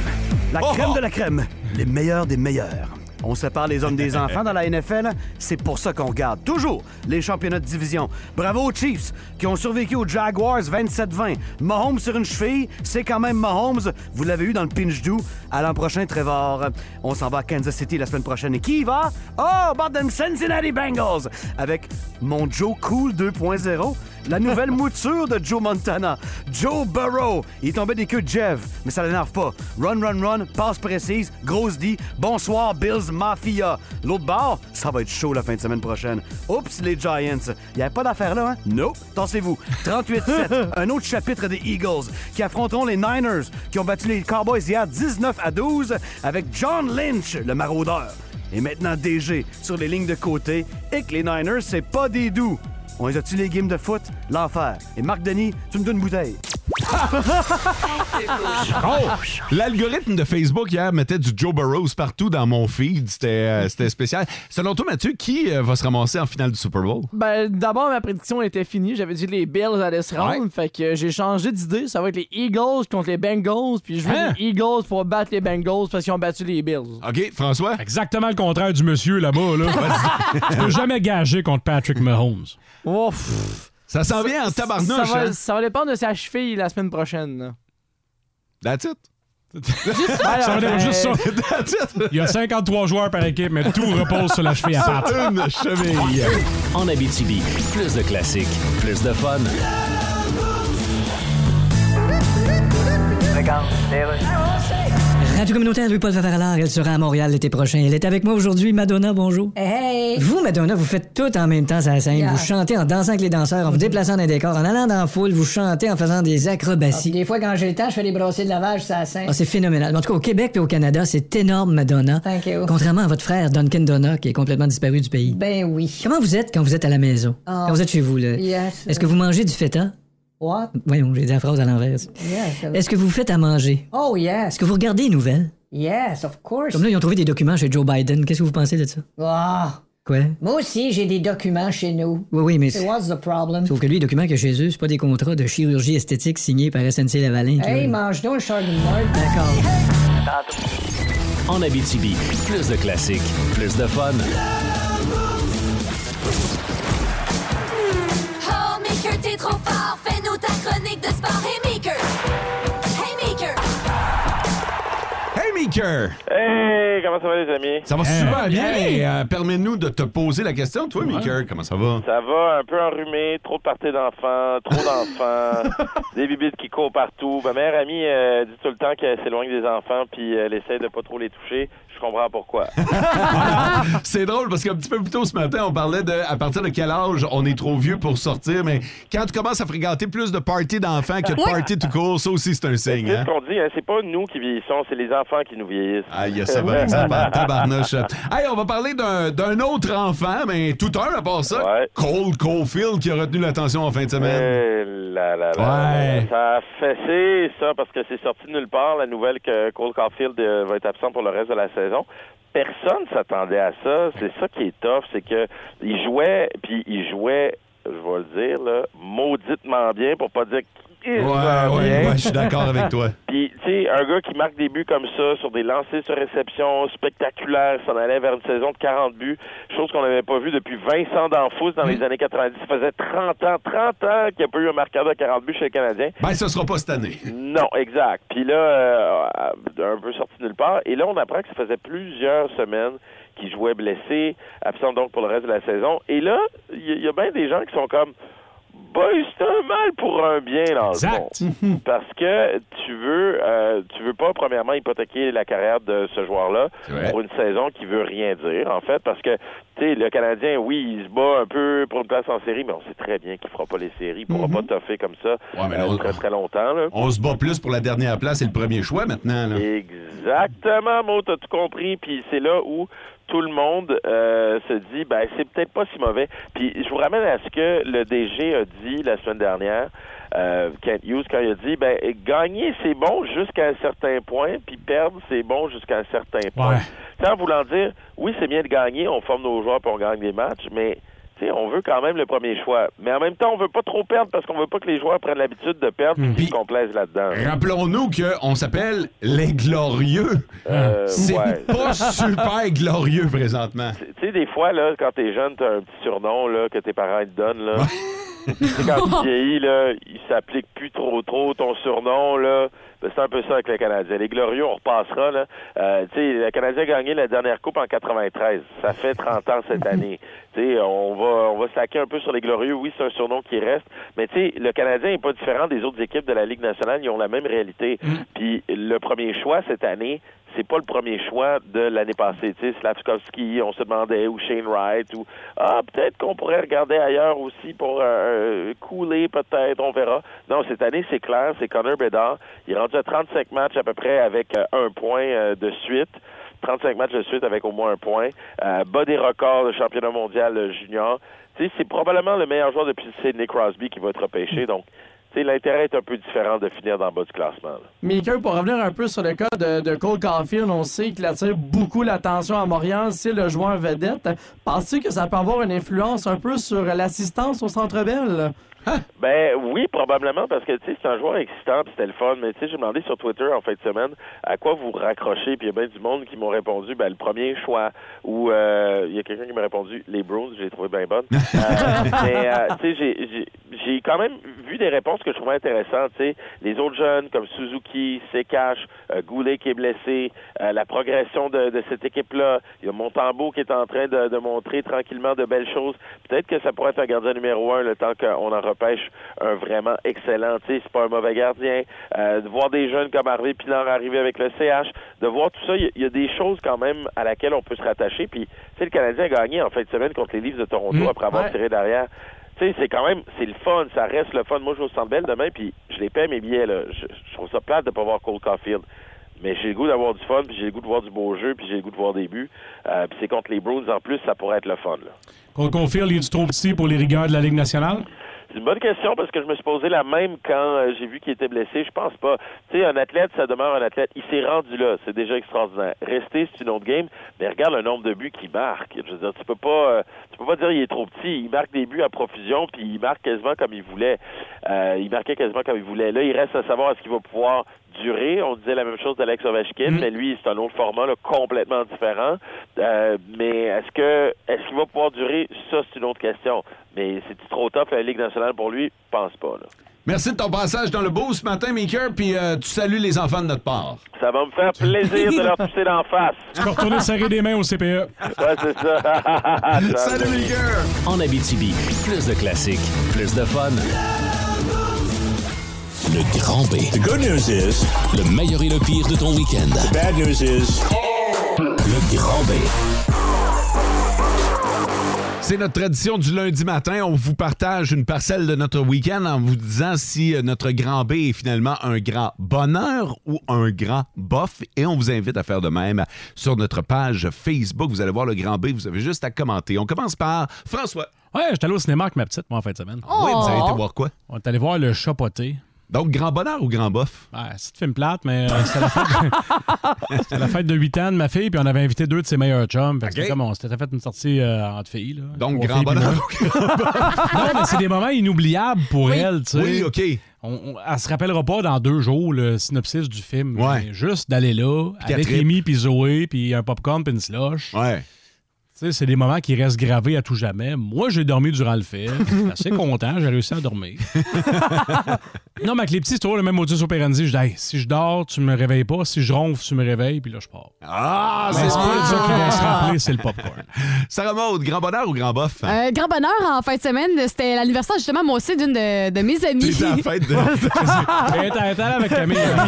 La crème de la crème. Les meilleurs des meilleurs. On sépare les hommes des enfants dans la NFL. C'est pour ça qu'on regarde toujours les championnats de division. Bravo aux Chiefs qui ont survécu aux Jaguars 27-20. Mahomes sur une cheville, c'est quand même Mahomes. Vous l'avez eu dans le pinch doux. À l'an prochain, Trevor. On s'en va à Kansas City la semaine prochaine. Et qui y va? Oh, Bottom Cincinnati Bengals avec mon Joe Cool 2.0. La nouvelle mouture de Joe Montana. Joe Burrow. Il est tombé des queues de Jeff, mais ça l'énerve pas. Run, run, run, passe précise, grosse dit. Bonsoir, Bills Mafia. L'autre bord, ça va être chaud la fin de semaine prochaine. Oups, les Giants. Il n'y a pas d'affaire là, hein? Nope. Tassez-vous. 38-7. un autre chapitre des Eagles qui affronteront les Niners qui ont battu les Cowboys hier 19 à 12 avec John Lynch, le maraudeur. Et maintenant DG sur les lignes de côté et que les Niners, c'est pas des doux. On les a-tu les games de foot? L'enfer. Et Marc Denis, tu me donnes une bouteille. Oh! L'algorithme de Facebook hier mettait du Joe Burrows partout dans mon feed. C'était euh, c'était spécial. Selon toi, Mathieu, qui euh, va se ramasser en finale du Super Bowl? Ben, d'abord, ma prédiction était finie. J'avais dit que les Bills allaient se rendre. Fait que euh, j'ai changé d'idée. Ça va être les Eagles contre les Bengals. Puis je veux Hein? les Eagles pour battre les Bengals parce qu'ils ont battu les Bills. OK, François? Exactement le contraire du monsieur là-bas. Là. tu peux jamais gager contre Patrick Mahomes. Oh, pff. Ça s'en vient en ça, tabarnouche, va, hein? ça va dépendre de sa cheville la semaine prochaine. là. That's it. Ça veut dire juste ça. That's it. Il y a 53 joueurs par équipe, mais tout repose sur la cheville à patte. Une cheville. En Abitibi, plus de classiques, plus de fun. Radio communautaire Louis-Paul Favaralard, elle sera à Montréal l'été prochain. Elle est avec moi aujourd'hui. Madonna, bonjour. Hey! Vous, Madonna, vous faites tout en même temps sur la scène. Yeah. Vous chantez en dansant avec les danseurs, en vous déplaçant dans les décors, en allant dans la foule, vous chantez en faisant des Ah, acrobaties. des fois, quand j'ai le temps, je fais des brossées de lavage sur la scène. Ah, c'est phénoménal. En tout cas, au Québec et au Canada, c'est énorme, Madonna. Thank you. Contrairement à votre frère, Duncan Donna, qui est complètement disparu du pays. Ben oui. Comment vous êtes quand vous êtes à la maison? Ah. Quand vous êtes chez vous, là? Yes. Est-ce que vous mangez du feta? What? Voyons, j'ai dit la phrase à l'envers. Yes. Est-ce que vous faites à manger? Oh, yes. Est-ce que vous regardez les nouvelles? Yes, of course. Comme là, ils ont trouvé des documents chez Joe Biden. Qu'est-ce que vous pensez de ça? Ah. Quoi? Moi aussi, j'ai des documents chez nous. Oui, oui, mais. So what's the problem? Sauf que lui, les documents a chez eux, c'est pas des contrats de chirurgie esthétique signés par SNC Lavalin. Hey, mange donc un chardonnay. D'accord. En Abitibi, plus de classiques, plus de fun. Hey, comment ça va les amis? Ça va super bien. Euh, Permets-nous de te poser la question. Toi, Meeker, comment ça va? Ça va un peu enrhumé, trop de parties d'enfants, trop d'enfants, des bibites qui courent partout. Ma meilleure amie euh, dit tout le temps qu'elle s'éloigne des enfants puis elle essaie de pas trop les toucher. Je comprends pourquoi. C'est drôle parce qu'un petit peu plus tôt ce matin, on parlait de à partir de quel âge on est trop vieux pour sortir, mais quand tu commences à fréquenter plus de parties d'enfants que de Ouais. parties tout court, ça aussi c'est un signe. C'est Hein? ce qu'on dit, hein, c'est pas nous qui vieillissons, c'est les enfants qui nous vieillissent. Ah, il y a ça, tabarnouche. Hey, on va parler d'un autre enfant, mais tout un à part ça. Cole Caulfield qui a retenu l'attention en fin de semaine. Eh là, là, là, Ouais. Ça a fessé, ça, parce que c'est sorti de nulle part, la nouvelle que Cole Caulfield euh, va être absent pour le reste de la saison. Personne s'attendait à ça. C'est ça qui est tough, c'est que il jouait, puis il jouait, je vais le dire, là, mauditement bien, pour pas dire Ouais, ouais, ouais, je suis d'accord avec toi. Puis, tu sais, un gars qui marque des buts comme ça, sur des lancers sur réception spectaculaires, s'en allait vers une saison de 40 buts, chose qu'on n'avait pas vue depuis Vincent D'Anfous dans les années 90. Ça faisait 30 ans, 30 ans qu'il n'y a pas eu un marqueur de 40 buts chez le Canadien. Ben, ce sera pas cette année. Non, exact. Puis là, euh, un peu sorti de nulle part. Et là, on apprend que ça faisait plusieurs semaines qu'il jouait blessé, absent donc pour le reste de la saison. Et là, il y, a- il y a bien des gens qui sont comme Boy, c'est un mal pour un bien, dans le Exact. fond. Parce que tu veux, euh, tu veux pas, premièrement, hypothéquer la carrière de ce joueur-là pour une saison qui veut rien dire, en fait, parce que, tu sais, le Canadien, oui, il se bat un peu pour une place en série, mais on sait très bien qu'il fera pas les séries, il pourra pas toffer comme ça Ouais, mais euh, là, on- très, très longtemps, là. On se bat plus pour la dernière place et le premier choix maintenant. Là. Exactement, Mo, t'as tout compris. Puis c'est là où tout le monde euh, se dit, ben c'est peut-être pas si mauvais. Puis je vous ramène à ce que le DG a dit la semaine dernière, euh, Kent Hughes, quand il a dit, ben gagner c'est bon jusqu'à un certain point, puis perdre c'est bon jusqu'à un certain point. Ouais. En voulant dire, oui c'est bien de gagner, on forme nos joueurs puis on gagne des matchs, mais tu sais, on veut quand même le premier choix. Mais en même temps, on veut pas trop perdre parce qu'on veut pas que les joueurs prennent l'habitude de perdre puis qu'on plaise là-dedans. Rappelons-nous qu'on s'appelle les glorieux. Euh, C'est ouais. pas super glorieux présentement. Tu sais, des fois, là, quand t'es jeune, t'as un petit surnom là, que tes parents te donnent. Là. Quand tu vieillis, là, il s'applique plus trop trop ton surnom. Là. Ben, c'est un peu ça avec le Canadien. Les Glorieux, on repassera. Là. Euh, le Canadien a gagné la dernière coupe en 93. Ça fait 30 ans cette année. Tu sais, on va, on va saquer un peu sur les Glorieux. Oui, c'est un surnom qui reste. Mais le Canadien n'est pas différent des autres équipes de la Ligue nationale. Ils ont la même réalité. Puis le premier choix cette année, c'est pas le premier choix de l'année passée. Tu sais, Slavkovski, on se demandait, ou Shane Wright, ou ah, peut-être qu'on pourrait regarder ailleurs aussi pour euh, couler, peut-être, on verra. Non, cette année, c'est clair, c'est Connor Bedard. Il est rendu à 35 matchs à peu près avec euh, un point euh, de suite. 35 matchs de suite avec au moins un point. Euh, bas des records de championnat mondial junior. C'est probablement le meilleur joueur depuis Sidney Crosby qui va être repêché. Donc, tu sais, l'intérêt est un peu différent de finir dans le bas du classement. là. Pour revenir un peu sur le cas de, de Cole Caulfield, on sait qu'il attire beaucoup l'attention à Montréal, c'est le joueur vedette. Penses-tu que ça peut avoir une influence un peu sur l'assistance au Centre Bell? Ben oui, probablement, parce que tu sais, c'est un joueur excitant, puis c'était le fun. Mais tu sais, j'ai demandé sur Twitter en fin de semaine à quoi vous raccrochez, puis il y a bien du monde qui m'ont répondu, ben le premier choix. Ou euh, il y a quelqu'un qui m'a répondu les Bruins, j'ai trouvé bien bonne. Euh, mais euh, tu sais, j'ai- j'ai j'ai quand même vu des réponses que je trouvais intéressantes. Tu sais, les autres jeunes comme Suzuki, Sekash, Goulet qui est blessé, la progression de, de cette équipe-là. Il y a Montembeau qui est en train de, de montrer tranquillement de belles choses. Peut-être que ça pourrait être un gardien numéro un le temps qu'on en repêche un vraiment excellent. C'est pas un mauvais gardien. Euh, de voir des jeunes comme Harvey Pinard arriver avec le CH, de voir tout ça, il y a- il y, a des choses quand même à laquelle on peut se rattacher. Puis, le Canadien a gagné en fin de semaine contre les Leafs de Toronto Mm. après avoir Ouais. tiré derrière. Tu sais, c'est quand même, c'est le fun, ça reste le fun. Moi, je vais au Centre Bell demain, puis je les paie mes billets, là. Je, je trouve ça plate de pas voir Cole Caulfield. Mais j'ai le goût d'avoir du fun, puis j'ai le goût de voir du beau jeu, puis j'ai le goût de voir des buts. Euh, puis c'est contre les Bruins en plus, ça pourrait être le fun, là. Cole Caulfield, il est trop petit pour les rigueurs de la Ligue nationale? C'est une bonne question parce que je me suis posé la même quand euh, j'ai vu qu'il était blessé. Je pense pas. Tu sais, un athlète, ça demeure un athlète. Il s'est rendu là. C'est déjà extraordinaire. Rester, c'est une autre game. Mais regarde le nombre de buts qu'il marque. Je veux dire, tu peux pas, euh, tu peux pas dire qu'il est trop petit. Il marque des buts à profusion puis il marque quasiment comme il voulait. Euh, il marquait quasiment comme il voulait. Là, il reste à savoir est-ce qu'il va pouvoir On disait la même chose d'Alex Ovechkin, mais lui, c'est un autre format là, complètement différent. Euh, mais est-ce que est-ce qu'il va pouvoir durer? Ça, c'est une autre question. Mais c'est trop top la Ligue nationale pour lui? Je pense pas. Là. Merci de ton passage dans le beau ce matin, Maker, puis euh, tu salues les enfants de notre part. Ça va me faire plaisir de leur pousser d'en face. Tu peux retourner serrer des mains au CPE. Ouais, c'est ça. Salut, Maker! En Abitibi, plus de classiques, plus de fun. Le grand B. The good news is, Le meilleur et le pire de ton week-end. the bad news is, Le grand B. C'est notre tradition du lundi matin. On vous partage une parcelle de notre week-end en vous disant si euh, notre grand B est finalement un grand bonheur ou un grand bof. Et on vous invite à faire de même sur notre page Facebook. Vous allez voir le grand B. Vous avez juste à commenter. On commence par François. Ouais, j'étais allé au cinéma avec ma petite, moi, en fin de semaine. Oui, vous avez été voir quoi? On est allé voir le chapoté. Donc, grand bonheur ou grand bof? Ouais, c'est de film plate, mais euh, c'était la, fête de... la fête de 8 ans de ma fille, puis on avait invité deux de ses meilleurs chums. Fait que c'était comme on s'était fait une sortie euh, entre filles. Là, Donc, grand filles, puis bonheur moi. non, mais c'est des moments inoubliables pour Oui. elle, tu sais. Oui, OK. On, on- elle se rappellera pas dans deux jours le synopsis du film. Ouais. juste d'aller là, avec. Amy puis Zoé, puis un popcorn puis une slush. Ouais. Tu sais, c'est des moments qui restent gravés à tout jamais. Moi, j'ai dormi durant le film. J'étais assez content. J'ai réussi à dormir. non, mais avec les petits, c'est toujours le même modus operandi. Je dis, Hey, si je dors, tu me réveilles pas. Si je ronfle, tu me réveilles. Puis là, je pars. Ah, c'est ça qui vont se rappeler, c'est le popcorn. Sarah Maud, grand bonheur ou grand bof? Euh, grand bonheur en fin de semaine, c'était l'anniversaire justement moi aussi d'une de, de mes amies. T'étais à la fête de... Là avec Camille. hein.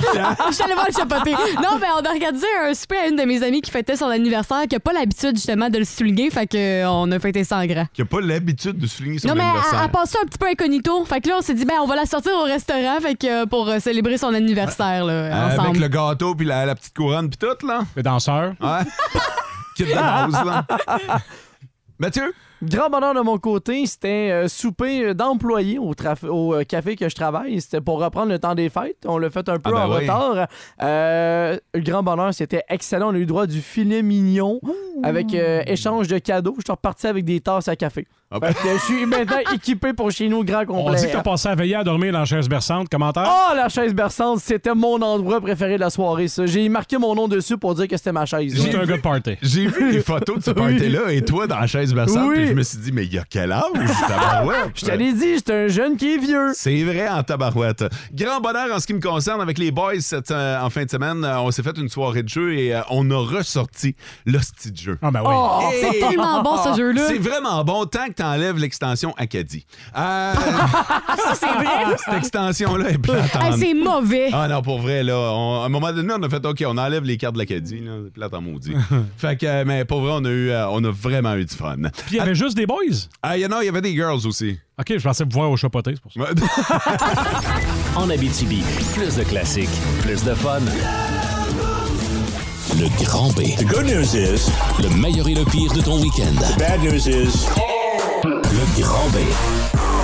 Je suis allée voir le chapoté. Non, mais on a regardé un souper à une de mes amies qui fêtait son anniversaire, qui n'a pas l'habitude justement de le souligner, fait qu'on a fêté ça en grand. Qui a pas l'habitude de souligner son non, mais elle, anniversaire. elle passe ça un petit peu incognito. Fait que là, on s'est dit, ben, on va la sortir au restaurant fait que, euh, pour euh, célébrer son anniversaire, là, Euh, ensemble. Avec le gâteau puis la, la petite couronne puis tout, là. Les danseurs. Ouais. Kit de base, là. Mathieu? Grand bonheur de mon côté, c'était euh, souper d'employés au, euh, café que je travaille. C'était pour reprendre le temps des fêtes. On l'a fait un peu Ah ben en oui. retard. Euh, le grand bonheur, c'était excellent. On a eu droit du filet mignon avec euh, échange de cadeaux. Je suis reparti avec des tasses à café. Ah que je suis maintenant équipé pour chez nous, grand On complet. dit que t'as passé à veiller à dormir dans la chaise berçante. Commentaire? Oh, la chaise berçante, c'était mon endroit préféré de la soirée, ça. J'ai marqué mon nom dessus pour dire que c'était ma chaise. C'est un gars de party. J'ai vu les photos de ce party-là et toi dans la chaise berçante, Oui. puis je me suis dit, mais il y a quel âge, tabarouette? Je te l'ai dit, j'étais un jeune qui est vieux. C'est vrai en tabarouette. Grand bonheur en ce qui me concerne avec les boys cette, euh, en fin de semaine. euh, on s'est fait une soirée de jeu et euh, on a ressorti l'hostie de jeu. Ah, ben oui. Oh, c'est tellement bon ce jeu-là. C'est vraiment bon tant que t'enlèves l'extension Acadie. Euh, Ça, c'est vrai? cette extension-là est plate en- Hey, c'est mauvais. Ah non, pour vrai, là, on- à un moment donné, on a fait OK, on enlève les cartes de l'Acadie, c'est plate en maudit. fait que, euh, mais pour vrai, on a, eu, euh, on a vraiment eu du fun. Puis il y avait juste des boys? Ah, il y en a, il y avait des girls aussi. OK, je pensais vous voir au chapoté, c'est pour ça. En Abitibi, plus de classiques, plus de fun. Le grand B. The good news is, Le meilleur et le pire de ton week-end. bad news is, Le grand B.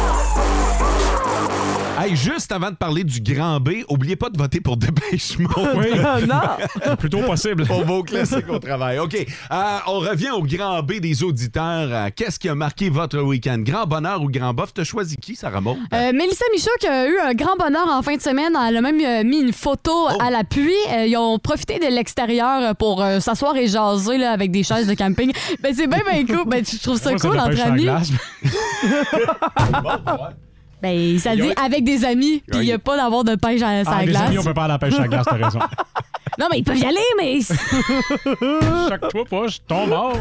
Hey, juste avant de parler du grand B, oubliez pas de voter pour Dépêche Mode. Oui. non. Plutôt possible. Pour vos classiques au travail. OK. Euh, on revient au grand B des auditeurs. Euh, Qu'est-ce qui a marqué votre week-end? Grand bonheur ou grand bof? T'as choisi qui, Sarah Maud? Euh, Mélissa Michaud qui a eu un grand bonheur en fin de semaine. Elle a même euh, mis une photo à l'appui. Euh, ils ont profité de l'extérieur pour euh, s'asseoir et jaser là, avec des chaises de camping. Ben, c'est bien, bien cool. Ben, je trouve ça Moi, cool entre amis. Ben, ça dit avec des amis, puis il n'y a pas d'avoir de pêche à, sur Ah, la glace. amis, on peut pas aller à la pêche à glace, t'as raison. Non, mais ils peuvent y aller, mais. Choque-toi pas, je tombe mort.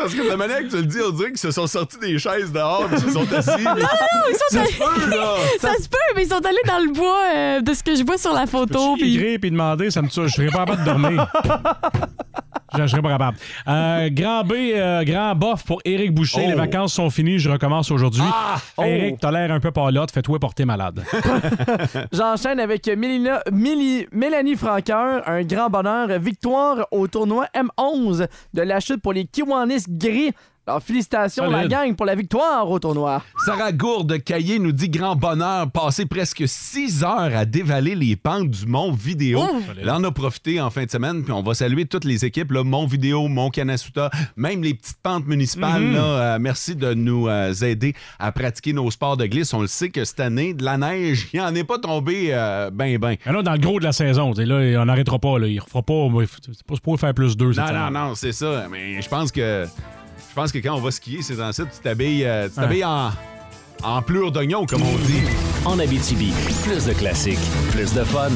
Parce que de la manière que tu le dis, on dirait qu'ils se sont sortis des chaises dehors ils se sont assis. Non, non, ils sont Ça allés- se peut, là! Ça se peut, mais ils sont allés dans le bois euh, de ce que je vois sur la photo. Puis puis demander, ça me tue. Je serais pas capable de dormir. Je je serais pas capable. Euh, grand B, euh, grand bof pour Éric Boucher. Oh. Les vacances sont finies, je recommence aujourd'hui. Ah! Éric, Oh. t'as l'air un peu palote, fais-toi porter malade. J'enchaîne avec Mélina- Méli- Mélanie Franqueur, un grand bonheur, victoire au tournoi M11 de la chute pour les Kiwanis gris. Alors, félicitations la gang pour la victoire au tournoi. Sarah Gourde Caillé nous dit grand bonheur, passer presque six heures à dévaler les pentes du Mont Vidéo. Là, on a profité en fin de semaine, puis on va saluer toutes les équipes, là, Mont Vidéo, Mont Canasuta, même les petites pentes municipales. Mhm. là, euh, merci de nous euh, aider à pratiquer nos sports de glisse. On le sait que cette année, de la neige, il n'y en est pas tombé euh, ben ben. Mais là, dans le gros de la saison, là, on n'arrêtera pas. Là. Il refera pas. C'est pas pour faire plus deux. Non, non, non, c'est ça. Mais je pense que pense que quand on va skier, c'est dans ça, tu t'habilles euh, tu t'habilles en, en plure d'oignon, comme on dit. En Abitibi, plus de classiques, plus de fun.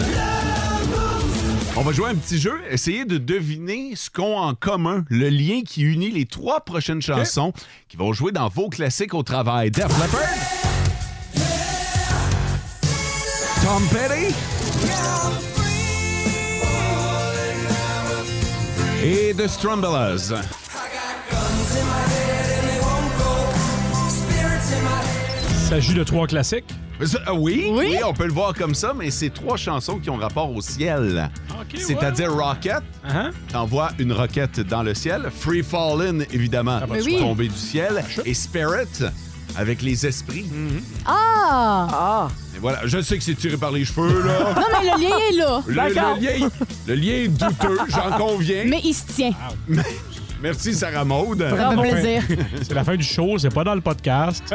On va jouer un petit jeu, essayer de deviner ce qu'ont en commun, le lien qui unit les trois prochaines chansons qui vont jouer dans vos classiques au travail. Def Leppard, Tom Petty et The Strumbellas. S'agit de trois classiques? Ça, ah oui, oui, on peut le voir comme ça, mais c'est trois chansons qui ont rapport au ciel. C'est-à-dire Rocket, t'envoies une roquette dans le ciel. Free Fallin', évidemment, Ben oui. tomber du ciel. Et Spirit, avec les esprits. Ah! Ah! Et voilà, je sais que c'est tiré par les cheveux, là. Non, mais le lien est là. Le, le lien, le lien est douteux, j'en conviens. Mais il se tient. Merci, Sarah Maude. Ça fait plaisir. C'est la fin du show, c'est pas dans le podcast.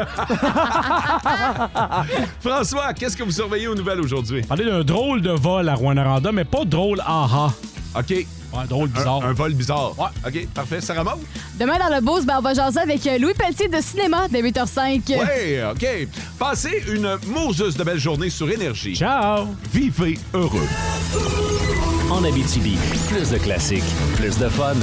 François, qu'est-ce que vous surveillez aux nouvelles aujourd'hui? Parler d'un drôle de vol à Rwanda, mais pas drôle aha. OK. Ouais, drôle bizarre. Un, un vol bizarre. Ouais. OK, parfait. Sarah Maude? Demain, dans le boost, ben, on va jaser avec euh, Louis Pelletier de cinéma dès 8h05. Oui, OK. Passez une Moses de belle journée sur Énergie. Ciao! Vivez heureux. En Abitibi, plus de classiques, plus de fun.